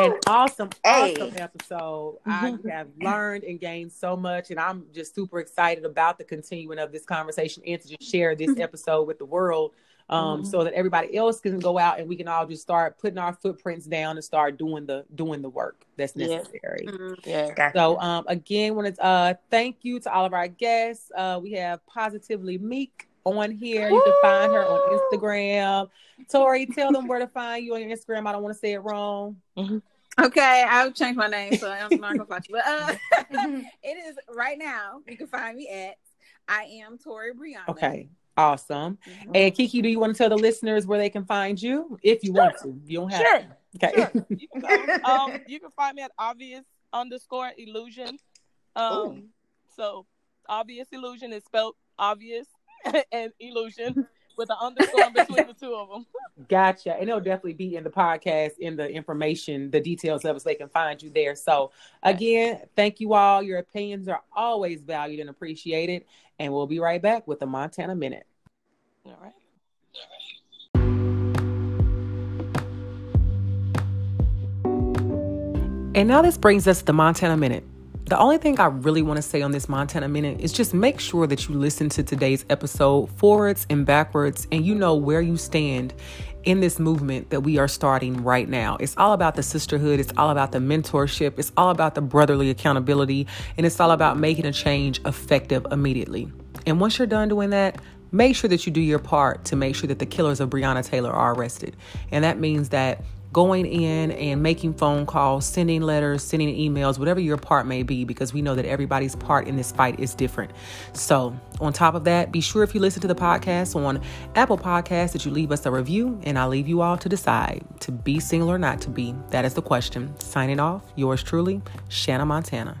an awesome, hey. awesome episode. I have learned and gained so much, and I'm just super excited about the continuing of this conversation and to just share this episode with the world um, mm-hmm. so that everybody else can go out and we can all just start putting our footprints down and start doing the doing the work that's necessary. Mm-hmm. Yeah. yeah. So um, again, want to uh, thank you to all of our guests. Uh, we have Positively Myeek on here. Woo! You can find her on Instagram. Tori, tell them where to find you on your Instagram. I don't want to say it wrong. Mm-hmm. Okay, I'll change my name so I'm not gonna find you. But uh, it is right now. You can find me at I am Tori Brianna. Okay. Awesome. Mm-hmm. And Kiki, do you want to tell the listeners where they can find you if you sure. want to? You don't have sure. to. Okay. Sure. You, can um, you can find me at obvious underscore illusion. Um, Ooh. so obvious illusion is spelled obvious and illusion with an underscore between the two of them. Gotcha. And it'll definitely be in the podcast, in the information, the details of it, so they can find you there. So, again, thank you all. Your opinions are always valued and appreciated. And we'll be right back with the Montana Minute. All right. And now this brings us to the Montana Minute. The only thing I really want to say on this Montana Minute is just make sure that you listen to today's episode forwards and backwards and you know where you stand in this movement that we are starting right now. It's all about the sisterhood, it's all about the mentorship, it's all about the brotherly accountability, and it's all about making a change effective immediately. And once you're done doing that, make sure that you do your part to make sure that the killers of Breonna Taylor are arrested. And that means that going in and making phone calls, sending letters, sending emails, whatever your part may be, because we know that everybody's part in this fight is different. So, on top of that, be sure if you listen to the podcast on Apple Podcasts that you leave us a review, and I'll leave you all to decide to be single or not to be. That is the question. Signing off, yours truly, Shanna Montana.